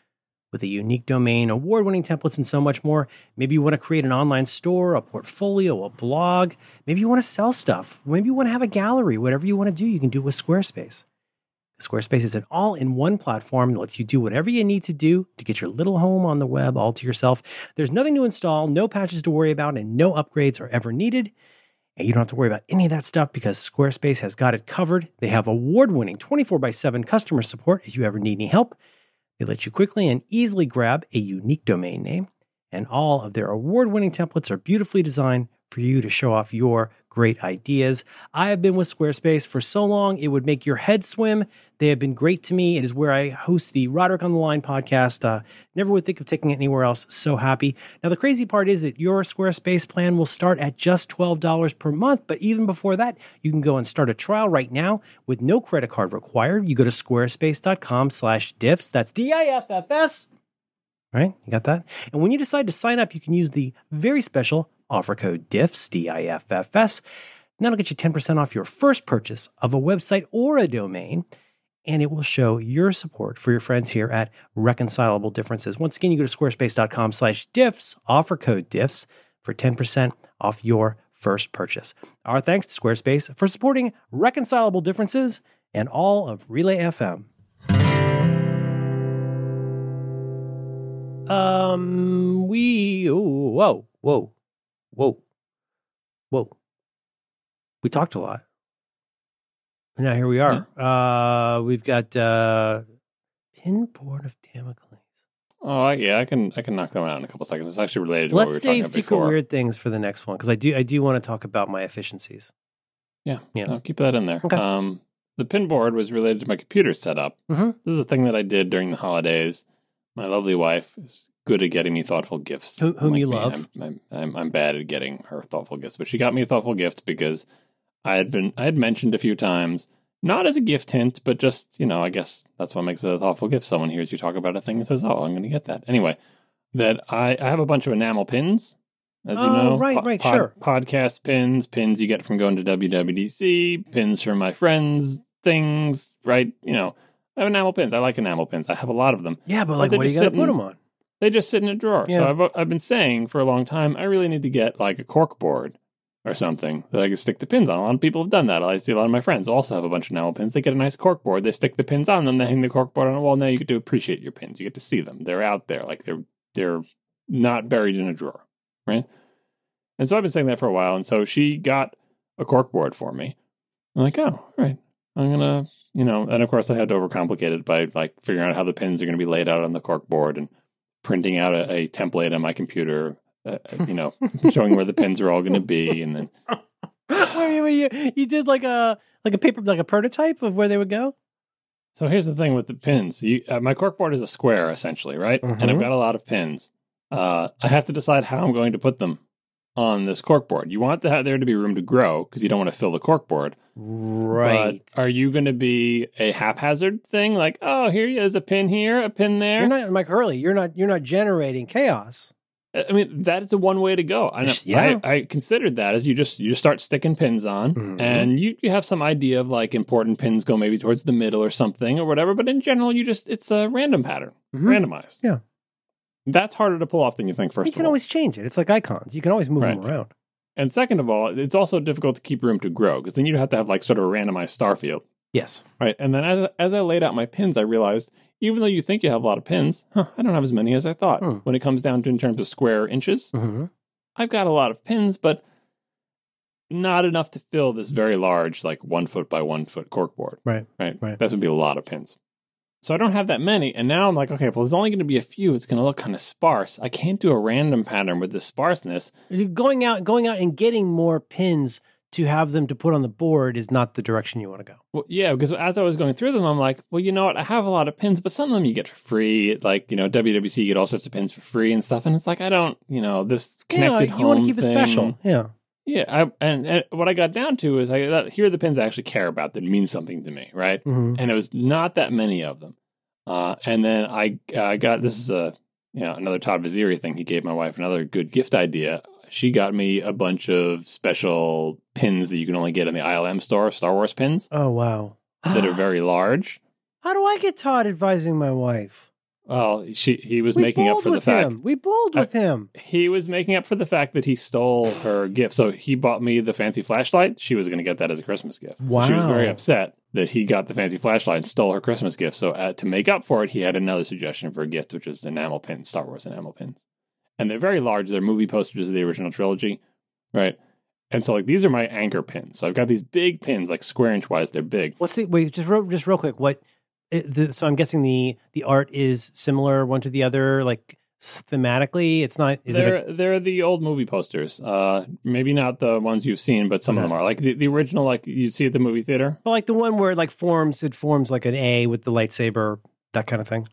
with a unique domain, award winning templates, and so much more. Maybe you want to create an online store, a portfolio, a blog. Maybe you want to sell stuff. Maybe you want to have a gallery. Whatever you want to do, you can do it with Squarespace. Squarespace is an all in one platform that lets you do whatever you need to do to get your little home on the web all to yourself. There's nothing to install, no patches to worry about, and no upgrades are ever needed. And you don't have to worry about any of that stuff because Squarespace has got it covered. They have award winning 24 by 7 customer support if you ever need any help. They let you quickly and easily grab a unique domain name, and all of their award winning templates are beautifully designed for you to show off your great ideas. I have been with Squarespace for so long, it would make your head swim. They have been great to me. It is where I host the Roderick on the Line podcast. Uh, never would think of taking it anywhere else. So happy. Now, the crazy part is that your Squarespace plan will start at just $12 per month. But even before that, you can go and start a trial right now with no credit card required. You go to squarespace.com slash diffs. That's D-I-F-F-S. Right? You got that? And when you decide to sign up, you can use the very special offer code DIFFS, D-I-F-F-S. And that'll get you 10% off your first purchase of a website or a domain. and it will show your support for your friends here at Reconcilable Differences. Once again, you go to squarespace.com slash diffs, offer code diffs for 10% off your first purchase. Our thanks to Squarespace for supporting Reconcilable Differences and all of Relay FM. Um, we, ooh, whoa, whoa, whoa, whoa. We talked a lot. And now here we are. Uh, we've got uh, Pinboard of Damocles. Oh yeah, I can I can knock that one out in a couple seconds. It's actually related to what we were talking about. Let's were save about secret before. weird things for the next one because I do I do want to talk about my efficiencies. Yeah, Yeah. I'll keep that in there. Okay. Um, the pinboard was related to my computer setup. Mhm. This is a thing that I did during the holidays. My lovely wife is good at getting me thoughtful gifts. Who- whom Like you me, love. I'm, I'm, I'm, I'm bad at getting her thoughtful gifts, but she got me a thoughtful gift because I had been I had mentioned a few times, not as a gift hint, but just you know, I guess that's what makes it a thoughtful gift. Someone hears you talk about a thing and says, "Oh, I'm going to get that." Anyway, that I I have a bunch of enamel pins. As you Oh, know, right, right, sure. Podcast pins, pins you get from going to WWDC, pins from my friends, things, right? You know, I have enamel pins. I like enamel pins. I have a lot of them. Yeah, but like, they're what are you going to put them on? They just sit in a drawer. Yeah. So I've uh, I've been saying for a long time, I really need to get like a cork board or something that I can stick the pins on. A lot of people have done that. I see a lot of my friends also have a bunch of enamel pins. They get a nice cork board, they stick the pins on them, they hang the cork board on a wall. Now you get to appreciate your pins. You get to see them. They're out there, like they're they're not buried in a drawer, right? And so I've been saying that for a while. And so she got a cork board for me. I'm like, oh, right. I'm gonna, you know, and of course I had to overcomplicate it by like figuring out how the pins are going to be laid out on the cork board and printing out a, a template on my computer, uh, you know, showing where the pins are all going to be, and then wait, wait, wait, you, you did like a like a paper like a prototype of where they would go. So here's the thing with the pins. You, uh, my corkboard is a square essentially, right? And I've Mhm. got a lot of pins. Uh, I have to decide how I'm going to put them on this corkboard. You want the, there to be room to grow because you don't want to fill the corkboard. Right. But are you going to be a haphazard thing? Like, oh, here is a pin here, a pin there. You're not Mike Hurley. You're not. You're not generating chaos. I mean, that is a one way to go. I, Yeah. I, I considered that as you just you just start sticking pins on, Mhm. and you, you have some idea of like important pins go maybe towards the middle or something or whatever. But in general, you just it's a random pattern, Mhm. randomized. Yeah. That's harder to pull off than you think. First you can always change it. It's like icons. You can always move them around. and second of all, it's also difficult to keep room to grow because then you'd have to have like sort of a randomized star field. Yes. Right. And then as, as I laid out my pins, I realized even though you think you have a lot of pins, huh, I don't have as many as I thought. Hmm. When it comes down to in terms of square inches, hmm I've got a lot of pins, but not enough to fill this very large, like one foot by one foot corkboard. Right. Right. Right. That would be a lot of pins. So I don't have that many. And now I'm like, okay, well, there's only going to be a few. It's going to look kind of sparse. I can't do a random pattern with this sparseness. Going out, going out, and getting more pins to have them to put on the board is not the direction you want to go. Well, yeah, because as I was going through them, I'm like, well, you know what? I have a lot of pins, but some of them you get for free. Like, you know, WWC, you get all sorts of pins for free and stuff. And it's like, I don't, you know, this connected yeah, you want to keep thing. it special. Yeah. Yeah, I, and, and what I got down to is I that, here are the pins I actually care about that mean something to me, right? hmm And it was not that many of them. Uh, and then I I got this is a you know another Todd Vaziri thing. He gave my wife another good gift idea. She got me a bunch of special pins that you can only get in the ILM store, Star Wars pins Oh wow. that are very large. How do I get Todd advising my wife? Well, she he was we making up for the with fact him. We bowled I- with him. he was making up for the fact that he stole her gift. So he bought me the fancy flashlight. She was going to get that as a Christmas gift. So she was very upset that he got the fancy flashlight and stole her Christmas gift. So uh, to make up for it, he had another suggestion for a gift, which is enamel pins, Star Wars enamel pins, and they're very large. They're movie posters of the original trilogy, right? And so like these are my anchor pins. So I've got these big pins, like square inch wise. They're big. What's the wait? Just real, just real quick. What? It, the, so I'm guessing the the art is similar one to the other, like thematically. It's not. Is they're it? A, they're the old movie posters. Uh, maybe not the ones you've seen, but some of them are like the, the original, like you'd see at the movie theater. but like the one where it like forms. It forms like an A with the lightsaber. That kind of thing.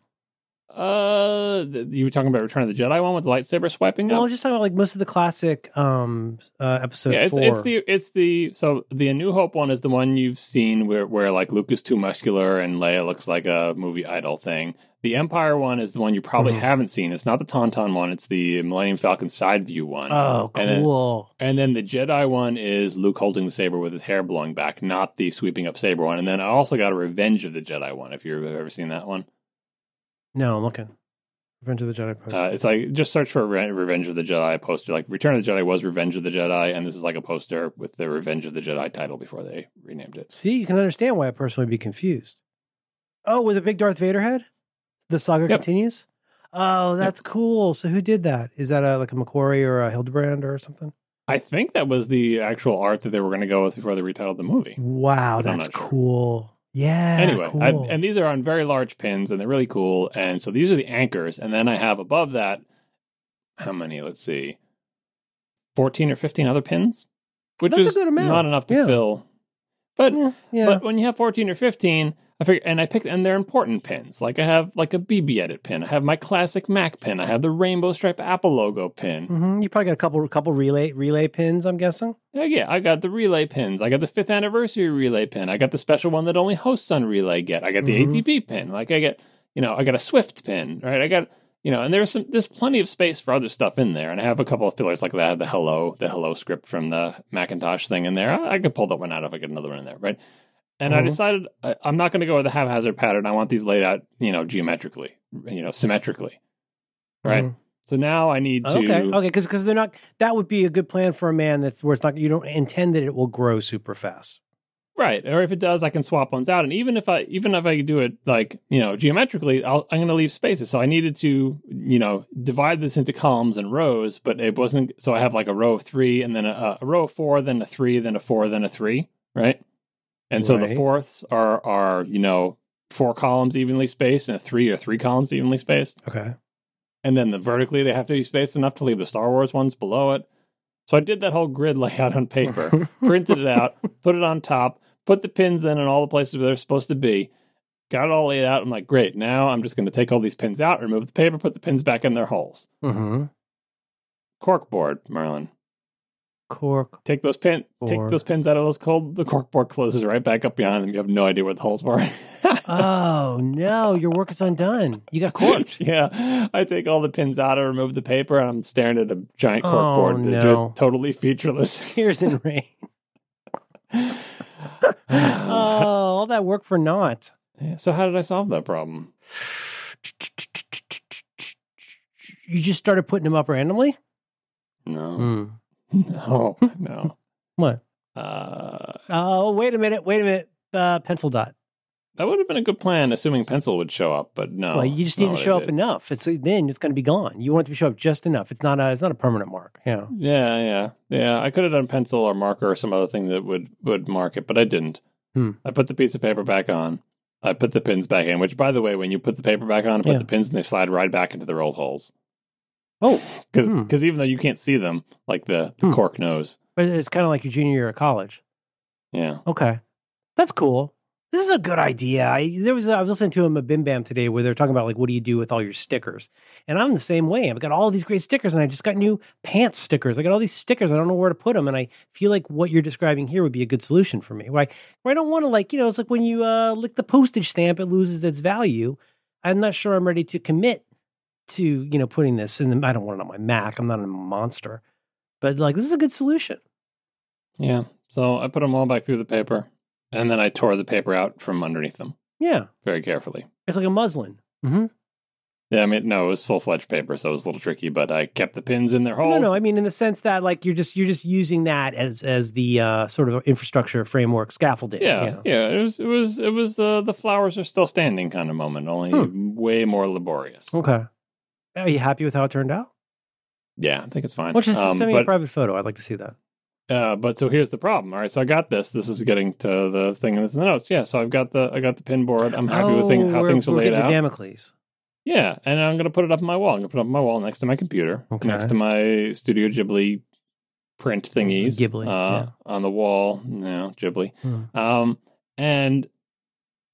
Uh, you were talking about Return of the Jedi one with the lightsaber swiping Well, up. I'm just talking about like most of the classic um uh episode yeah, it's, it's the it's the so the A New Hope one is the one you've seen where where like Luke is too muscular and Leia looks like a movie idol thing. The Empire one is the one you probably Mhm. haven't seen. It's not the Tauntaun one. It's the Millennium Falcon side view one. oh, and then- cool. And then the Jedi one is Luke holding the saber with his hair blowing back, not the sweeping up saber one. And then I also got a Revenge of the Jedi one. If you've ever seen that one, no, I'm looking. Revenge of the Jedi poster. uh, it's like just search for Re- Revenge of the Jedi poster. Like Return of the Jedi was Revenge of the Jedi, and this is like a poster with the Revenge of the Jedi title before they renamed it. See, you can understand why a person would be confused. Oh, with a big Darth Vader head? The saga Yep. continues? Oh, that's cool. So who did that? Is that a, like a McQuarrie or a Hildebrand or something? I think that was the actual art that they were going to go with before they retitled the movie. Wow, But that's sure. cool. Yeah. anyway, cool. I, and these are on very large pins, and they're really cool. And so these are the anchors, and then I have above that, how many? Let's see, fourteen or fifteen other pins, which That's a is good amount. not enough to Yeah. fill. But yeah, yeah. but when you have fourteen or fifteen, I figure, and I picked, and they're important pins. Like I have like a BBEdit pin, I have my classic Mac pin, I have the rainbow stripe Apple logo pin. hmm You probably got a couple couple relay relay pins, I'm guessing. Yeah, yeah, I got the relay pins. I got the fifth anniversary relay pin. I got the special one that only hosts on relay get. I got the Mhm. ATP pin. Like I get, you know, I got a Swift pin, right? I got, you know, and there's some, there's plenty of space for other stuff in there. And I have a couple of fillers like that. The hello, the hello script from the Macintosh thing in there. I, I could pull that one out if I get another one in there, right? And I Mhm. decided I, I'm not going to go with the haphazard pattern. I want these laid out, you know, geometrically, you know, symmetrically, right? Mhm. So now I need to. Okay, okay, because because they're not. That would be a good plan for a man that's where it's not. You don't intend that it will grow super fast. Right, or if it does, I can swap ones out. And even if I even if I do it like you know geometrically, I'll, I'm going to leave spaces. So I needed to you know divide this into columns and rows, but it wasn't. So I have like a row of three, and then a, a row of four, then a three, then a four, then a three. Right, and so the fourths are are you know four columns evenly spaced, and a three or three columns evenly spaced, Okay. and then the vertically they have to be spaced enough to leave the Star Wars ones below it. So I did that whole grid layout on paper printed it out, put it on top, put the pins in in all the places where they're supposed to be, got it all laid out. I'm like, great, now I'm just going to take all these pins out, remove the paper, put the pins back in their holes. Mm-hmm. Cork board, Merlin. Cork. Take those pin, take those pins out of those cold. The cork board closes right back up behind them. You have no idea where the holes were. Oh no, your work is undone. You got corked. yeah, I take all the pins out, I remove the paper, and I'm staring at a giant cork Oh, board that's no. just totally featureless. Tears and rain. oh, all that work for naught. Yeah, so how did I solve that problem? You just started putting them up randomly. No, Hmm. no, no. What? Uh, Oh, wait a minute. Wait a minute. Uh, pencil dot. that would have been a good plan, assuming pencil would show up, but no. well, you just need to show up did. enough. It's then it's going to be gone. You want it to show up just enough. It's not a. It's not a permanent mark. Yeah. Yeah, yeah, yeah. I could have done pencil or marker or some other thing that would would mark it, but I didn't. Hmm. I put the piece of paper back on. I put the pins back in. Which, by the way, when you put the paper back on, put Yeah. the pins and they slide right back into the rolled holes. Oh, Because Hmm. even though you can't see them, like the, the Hmm. cork knows. but it's kind of like your junior year of college. Yeah. Okay, that's cool. This is a good idea. I there was I was listening to him a Bim Bam today where they're talking about like what do you do with all your stickers, and I'm the same way. I've got all these great stickers, and I just got new pants stickers. I got all these stickers. I don't know where to put them, and I feel like what you're describing here would be a good solution for me. Why? Where I don't want to like you know it's like when you uh, lick the postage stamp, it loses its value. I'm not sure I'm ready to commit to you know putting this in. The, I don't want it on my Mac. I'm not a monster, but like this is a good solution. Yeah. So I put them all back through the paper, and then I tore the paper out from underneath them Yeah, very carefully. it's like a muslin. mm-hmm. Yeah, I mean, no, it was full fledged paper, so it was a little tricky, but I kept the pins in their holes. No, no. I mean, in the sense that like you're just you're just using that as as the uh, sort of infrastructure framework scaffolding. Yeah, yeah. It was, it was, it was. Uh, the flowers are still standing kind of moment, only Hmm. way more laborious. Okay. Are you happy with how it turned out? Yeah, I think it's fine. Why don't Um, send me a private photo? I'd like to see that. uh, but so here's the problem. All right, so I got this. This is getting to the thing in the notes. Yeah, so I've got the, I got the pin board. I'm happy with thing, how Oh, things are laid out. Damocles. Yeah, and I'm going to put it up on my wall. I'm going to put it up on my wall next to my computer, Okay. next to my Studio Ghibli print thingies. Ghibli, uh, yeah. on the wall. No, Ghibli. Hmm. Um, and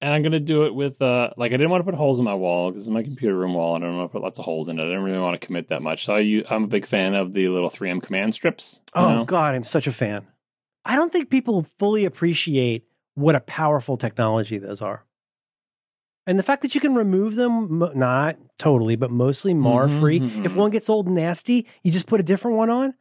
and I'm gonna do it with uh, like I didn't want to put holes in my wall because it's my computer room wall. and I don't want to put lots of holes in it. I didn't really want to commit that much. So I, am a big fan of the little 3M command strips. Oh know? God, I'm such a fan. I don't think people fully appreciate what a powerful technology those are. And the fact that you can remove them, not totally, but mostly mar free. Mhm, If one gets old and nasty, you just put a different one on.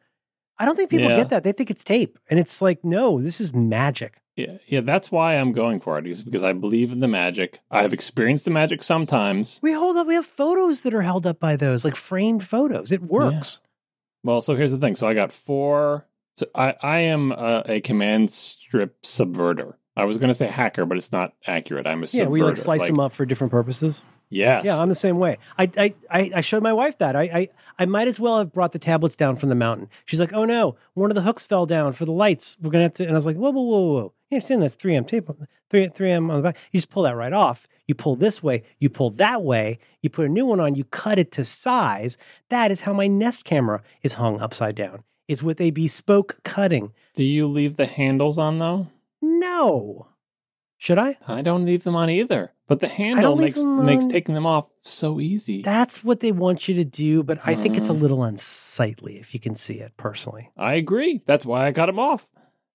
I don't think people Yeah. get that. They think it's tape. And it's like, no, this is magic. Yeah, yeah, that's why I'm going for it. Is because I believe in the magic. I've experienced the magic sometimes. We hold up, we have photos that are held up by those, like framed photos. It works. Well, so here's the thing. So I got four. So I I am a, a command strip subverter. I was going to say hacker, but it's not accurate. I'm a Yeah, we like subverter. slice them up for different purposes. Yes. Yeah, I'm the same way. I I I, I showed my wife that. I, I I might as well have brought the tablets down from the mountain. She's like, "Oh no, one of the hooks fell down for the lights. We're gonna have to." And I was like, "Whoa, whoa, whoa, whoa! You understand that's 3M tape, 3 3M on the back. You just pull that right off. You pull this way, you pull that way. You put a new one on. You cut it to size. That is how my Nest camera is hung upside down. It's with a bespoke cutting. Do you leave the handles on though? No, should I? I don't leave them on either. But the handle makes makes taking them off so easy. That's what they want you to do, but I think it's a Mm. little unsightly if you can see it personally. I agree. That's why I got them off.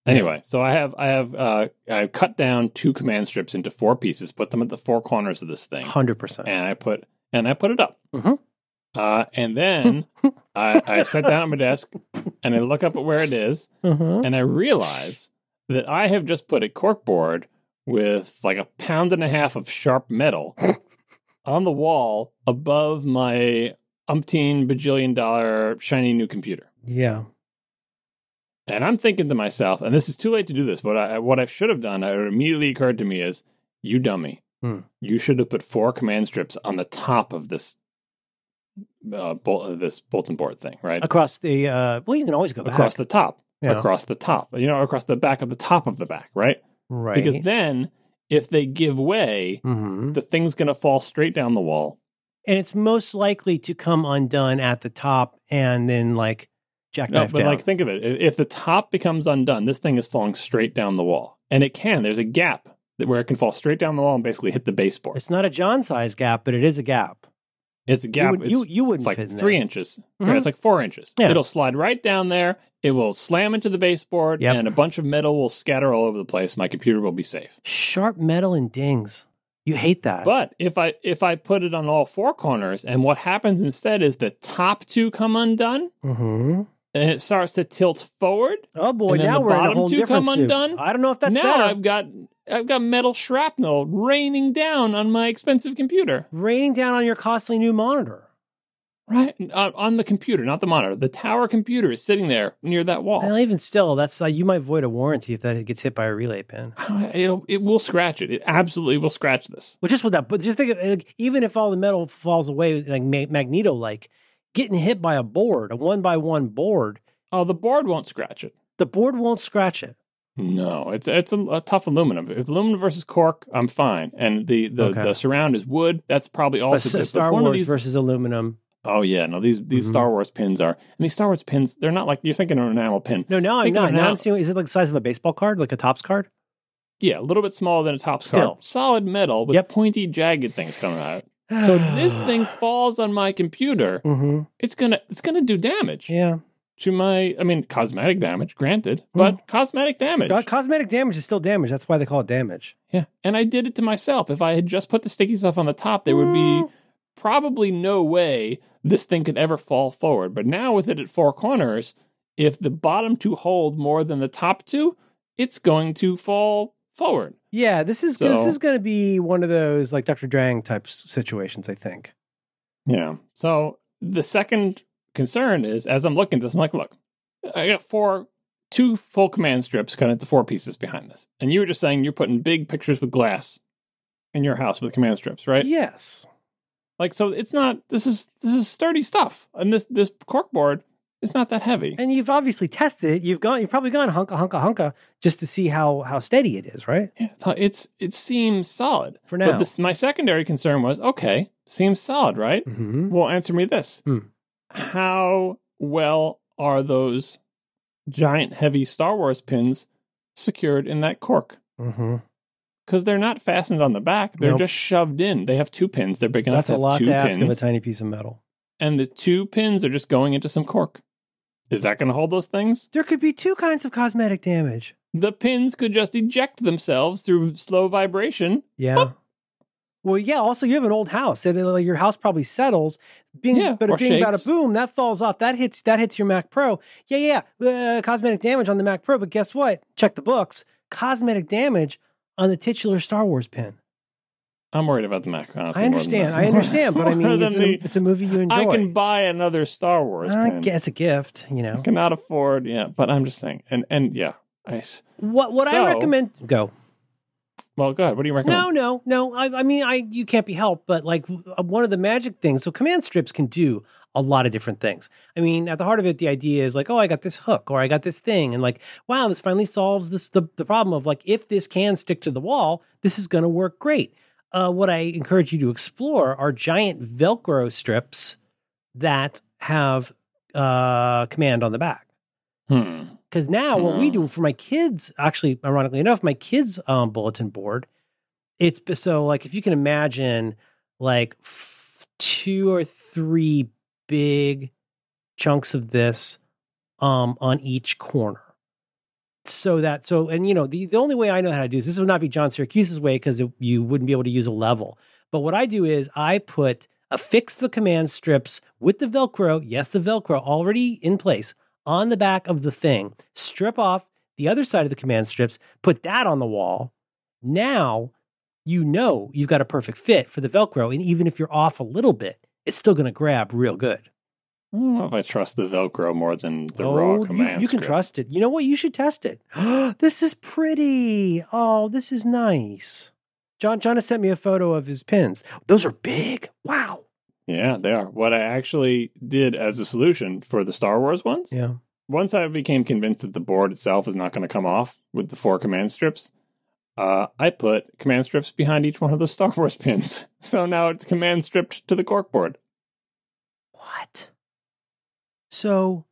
Anyway, so I have I have uh I cut down two command strips into four pieces, put them at the four corners of this thing, Hundred percent. and I put and I put it up. Mhm. Uh, and then I, I sat down at my desk and I look up at where it is, Uh-huh. and I realize that I have just put a corkboard with like a pound and a half of sharp metal on the wall above my umpteen bajillion dollar shiny new computer. Yeah. And I'm thinking to myself, and this is too late to do this, but I, what I should have done, it immediately occurred to me is, you dummy. Hmm. You should have put four command strips on the top of this uh, bol- this bulletin board thing, right? Across the uh well you can always go back. Across the top. Yeah. Across the top. You know, across the back of the top of the back, right? right. Because then if they give way, Mhm. the thing's going to fall straight down the wall. And it's most likely to come undone at the top and then like No, but down. like think of it. If if the top becomes undone, this thing is falling straight down the wall. And it can. There's a gap that where it can fall straight down the wall and basically hit the baseboard. it's not a John size gap, but it is a gap. It's a You, gap. would, it's, you, you wouldn't it's like fit in three there. inches. Mhm. Right, it's like four inches. Yeah. It'll slide right down there. It will slam into the baseboard, Yep. and a bunch of metal will scatter all over the place. My computer will be safe. Sharp metal and dings. You hate that. But if I if I put it on all four corners, and what happens instead is the top two come undone, hmm and it starts to tilt forward. Oh boy, now we're in a whole different come soup. undone. I don't know if that's now better. I've got I've got metal shrapnel raining down on my expensive computer. Raining down on your costly new monitor. Right on, uh, on the computer, not the monitor. The tower computer is sitting there near that wall. Well, even still, that's like you might void a warranty if that gets hit by a relay pin. It'll, it will scratch it. It absolutely will scratch this. Well, just with that, but just think, of, like, even if all the metal falls away, like ma- Magneto, like getting hit by a board, a one by one board, Oh, the board won't scratch it. the board won't scratch it. No, it's it's a, a tough aluminum. If aluminum versus cork, I'm fine. And the the, Okay. the surround is wood. That's probably But also S- good. Star Wars these- versus aluminum. Oh yeah, no these these Mhm. Star Wars pins are. I mean, Star Wars pins. They're not like you're thinking of an enamel pin. No, no, I'm not. Now. I'm seeing. Is it like the size of a baseball card, like a Topps card? Yeah, a little bit smaller than a top Still. card. Solid metal with Yep. pointy, jagged things coming out. So this thing falls on my computer. hmm It's gonna it's gonna do damage Yeah. to my. I mean, cosmetic damage, granted, but cosmetic damage. Uh, Cosmetic damage is still damage. That's why they call it damage. Yeah, and I did it to myself. If I had just put the sticky stuff on the top, there would be Mm. probably no way this thing could ever fall forward. But now with it at four corners, if the bottom two hold more than the top two, it's going to fall forward. Yeah, this is this is going to be one of those like Dr. Drang type situations. I think. Yeah. So the second concern is as I'm looking at this, I'm like, look, I got four, two full command strips cut into four pieces behind this. And you were just saying you're putting big pictures with glass in your house with command strips, right? Yes. Like so it's not this is this is sturdy stuff. And this this cork is not that heavy. And you've obviously tested it. You've gone. You've probably gone hunka hunka hunka just to see how how steady it is, right? Yeah, it's it seems solid. For now. But this my secondary concern was, okay, seems solid, right? hmm Well, answer me this. Hmm. How well are those giant heavy Star Wars pins secured in that cork? hmm Because they're not fastened on the back; they're Nope. just shoved in. They have two pins. They're big enough That's to a lot to ask of a tiny piece of metal. and the two pins are just going into some cork. Is that going to hold those things? There could be two kinds of cosmetic damage. The pins could just eject themselves through slow vibration. Yeah. Well, yeah. Also, you have an old house, and uh, your house probably settles. Bing, Yeah, but or bing, bada, boom, that falls off. That hits. That hits your Mac Pro. Yeah, yeah. Uh, cosmetic damage on the Mac Pro, but guess what? Check the books. Cosmetic damage on the titular Star Wars pin. I'm worried about the Mac. Honestly, I understand. I understand, but I mean, it's a, it's a movie you enjoy. I can buy another Star Wars I guess a gift. You know I cannot afford. Yeah, but I'm just saying. And and yeah, I. s- what? What So- I recommend. Go. Well, go ahead. What do you recommend? No, no, no. I, I mean, I you can't be helped, but like uh, one of the magic things. So command strips can do a lot of different things. I mean, at the heart of it, the idea is like, oh, I got this hook or I got this thing, and like, wow, this finally solves this the, the problem of like if this can stick to the wall, this is going to work great. Uh, what I encourage you to explore are giant Velcro strips that have uh, command on the back. Hmm. Because now what we Hmm. do for my kids, actually, ironically enough, my kids' um, bulletin board, it's so like if you can imagine like f- two or three big chunks of this um, on each corner. So that so and you know the the only way I know how to do this this would not be John Siracusa's way because you wouldn't be able to use a level. But what I do is I put uh, affix the command strips with the Velcro. Yes, the Velcro already in place on the back of the thing. Strip off the other side of the command strips. Put that on the wall. Now you know you've got a perfect fit for the Velcro, and even if you're off a little bit, it's still going to grab real good. I don't know if I trust the Velcro more than the oh, raw you, command. you can script. trust it. You know what? You should test it. this is pretty. Oh, this is nice. John John has sent me a photo of his pins. Those are big. Wow. Yeah, they are. What I actually did as a solution for the Star Wars ones, Yeah. once I became convinced that the board itself is not going to come off with the four command strips, uh, I put command strips behind each one of the Star Wars pins. So now it's command stripped to the cork board. What? So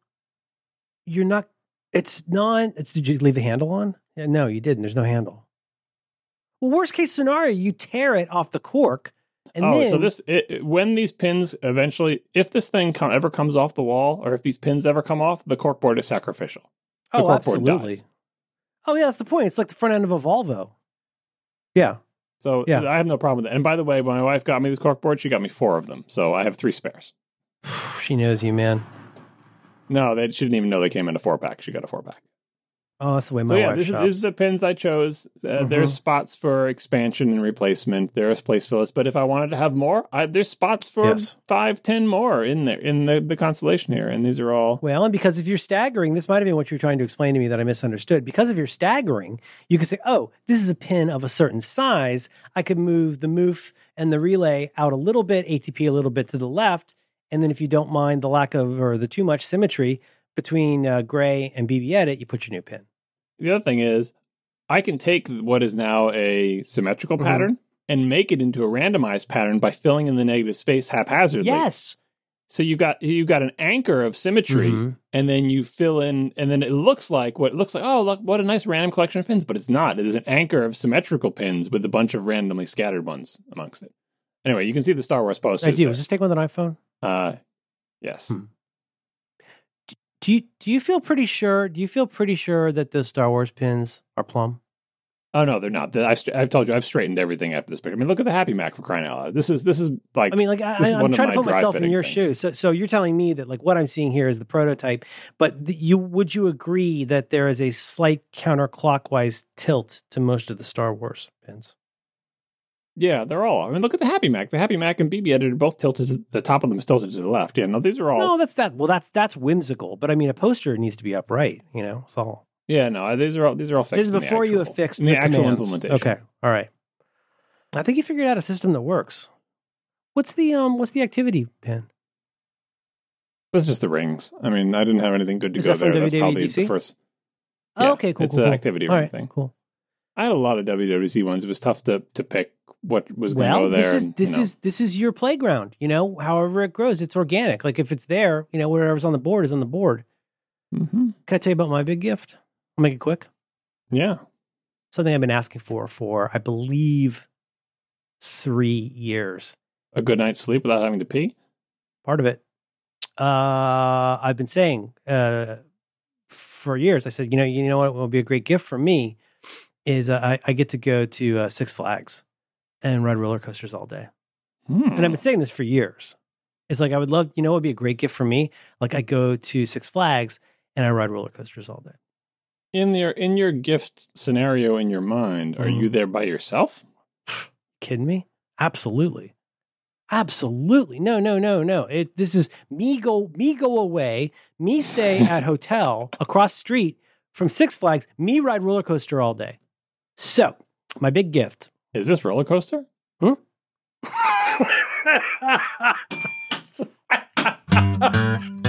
you're not. It's not. It's, did you leave the handle on? Yeah, no, you didn't. There's no handle. Well, worst case scenario, you tear it off the cork, and oh, then so this it, when these pins eventually, if this thing come, ever comes off the wall, or if these pins ever come off, the cork board is sacrificial. the oh, cork board absolutely. dies. Oh, yeah, that's the point. It's like the front end of a Volvo. Yeah. So Yeah. I have no problem with that. And by the way, when my wife got me this cork board, she got me four of them, so I have three spares. she knows you, man. No, they she didn't even know they came in a four pack. She got a four pack. Oh, that's the way my So yeah, wife this shops. this is the pins I chose. Uh, Mhm. There's spots for expansion and replacement. There's place fillers, but if I wanted to have more, I, there's spots for Yes. five, ten more in there in the, the constellation here, and these are all. Well, and because if you're staggering, this might have been what you were trying to explain to me that I misunderstood. Because if you're staggering, you could say, oh, this is a pin of a certain size. I could move the moof and the relay out a little bit, ATP a little bit to the left. And then if you don't mind the lack of or the too much symmetry between uh, gray and BBEdit, you put your new pin. The other thing is, I can take what is now a symmetrical Mhm. pattern and make it into a randomized pattern by filling in the negative space haphazardly. Yes. So you got you got an anchor of symmetry, Mhm. and then you fill in, and then it looks like what it looks like. Oh, look, what a nice random collection of pins, but it's not. It is an anchor of symmetrical pins with a bunch of randomly scattered ones amongst it. Anyway, you can see the Star Wars posters. I do. there. Is this take with an iPhone? Uh, yes. Hmm. Do you do you feel pretty sure? Do you feel pretty sure that the Star Wars pins are plumb? Oh no, they're not. I've, I've told you, I've straightened everything after this picture. I mean, look at the Happy Mac for crying out loud. This is this is like. I mean, like I, I, I'm trying to put dry myself in your things. shoes. So, so you're telling me that like what I'm seeing here is the prototype, but th- you would you agree that there is a slight counterclockwise tilt to most of the Star Wars pins? Yeah, they're all. I mean, look at the Happy Mac. The Happy Mac and BB editor both tilted. To, the top of them is tilted to the left. Yeah, no, these are all. No, that's that. Well, that's that's whimsical, but I mean, a poster needs to be upright. You know, it's all. Yeah, no, these are all. These are all fixed. This is the before you actual- affixed in the, actual commands. implementation. Okay, all right. I think you figured out a system that works. What's the um? What's the activity pin? That's just the rings. I mean, I didn't have anything good to Is go that there. That's probably the first. Oh, okay, cool. it's cool, an cool. activity ring right, thing. Cool. I had a lot of WWDC ones. It was tough to to pick what was Well, this is and, this you know. is this is your playground. You know, however it grows, it's organic. Like if it's there, you know, whatever's on the board is on the board. Mm-hmm. Can I tell you about my big gift? I'll make it quick. Yeah. something I've been asking for for I believe three years. A good night's sleep without having to pee. Part of it. Uh, I've been saying uh, for years. I said, you know, you know what will be a great gift for me is uh, I, I get to go to uh, Six Flags and ride roller coasters all day. Hmm. And I've been saying this for years. It's like I would love, you know, what would be a great gift for me. Like I go to Six Flags and I ride roller coasters all day. in your in your gift scenario in your mind, are Mm. you there by yourself? Kidding me? Absolutely. Absolutely. No, no, no, no. It this is me go me go away, me stay at hotel across street from Six Flags, me ride roller coaster all day. So, my big gift. Is this roller coaster? Huh?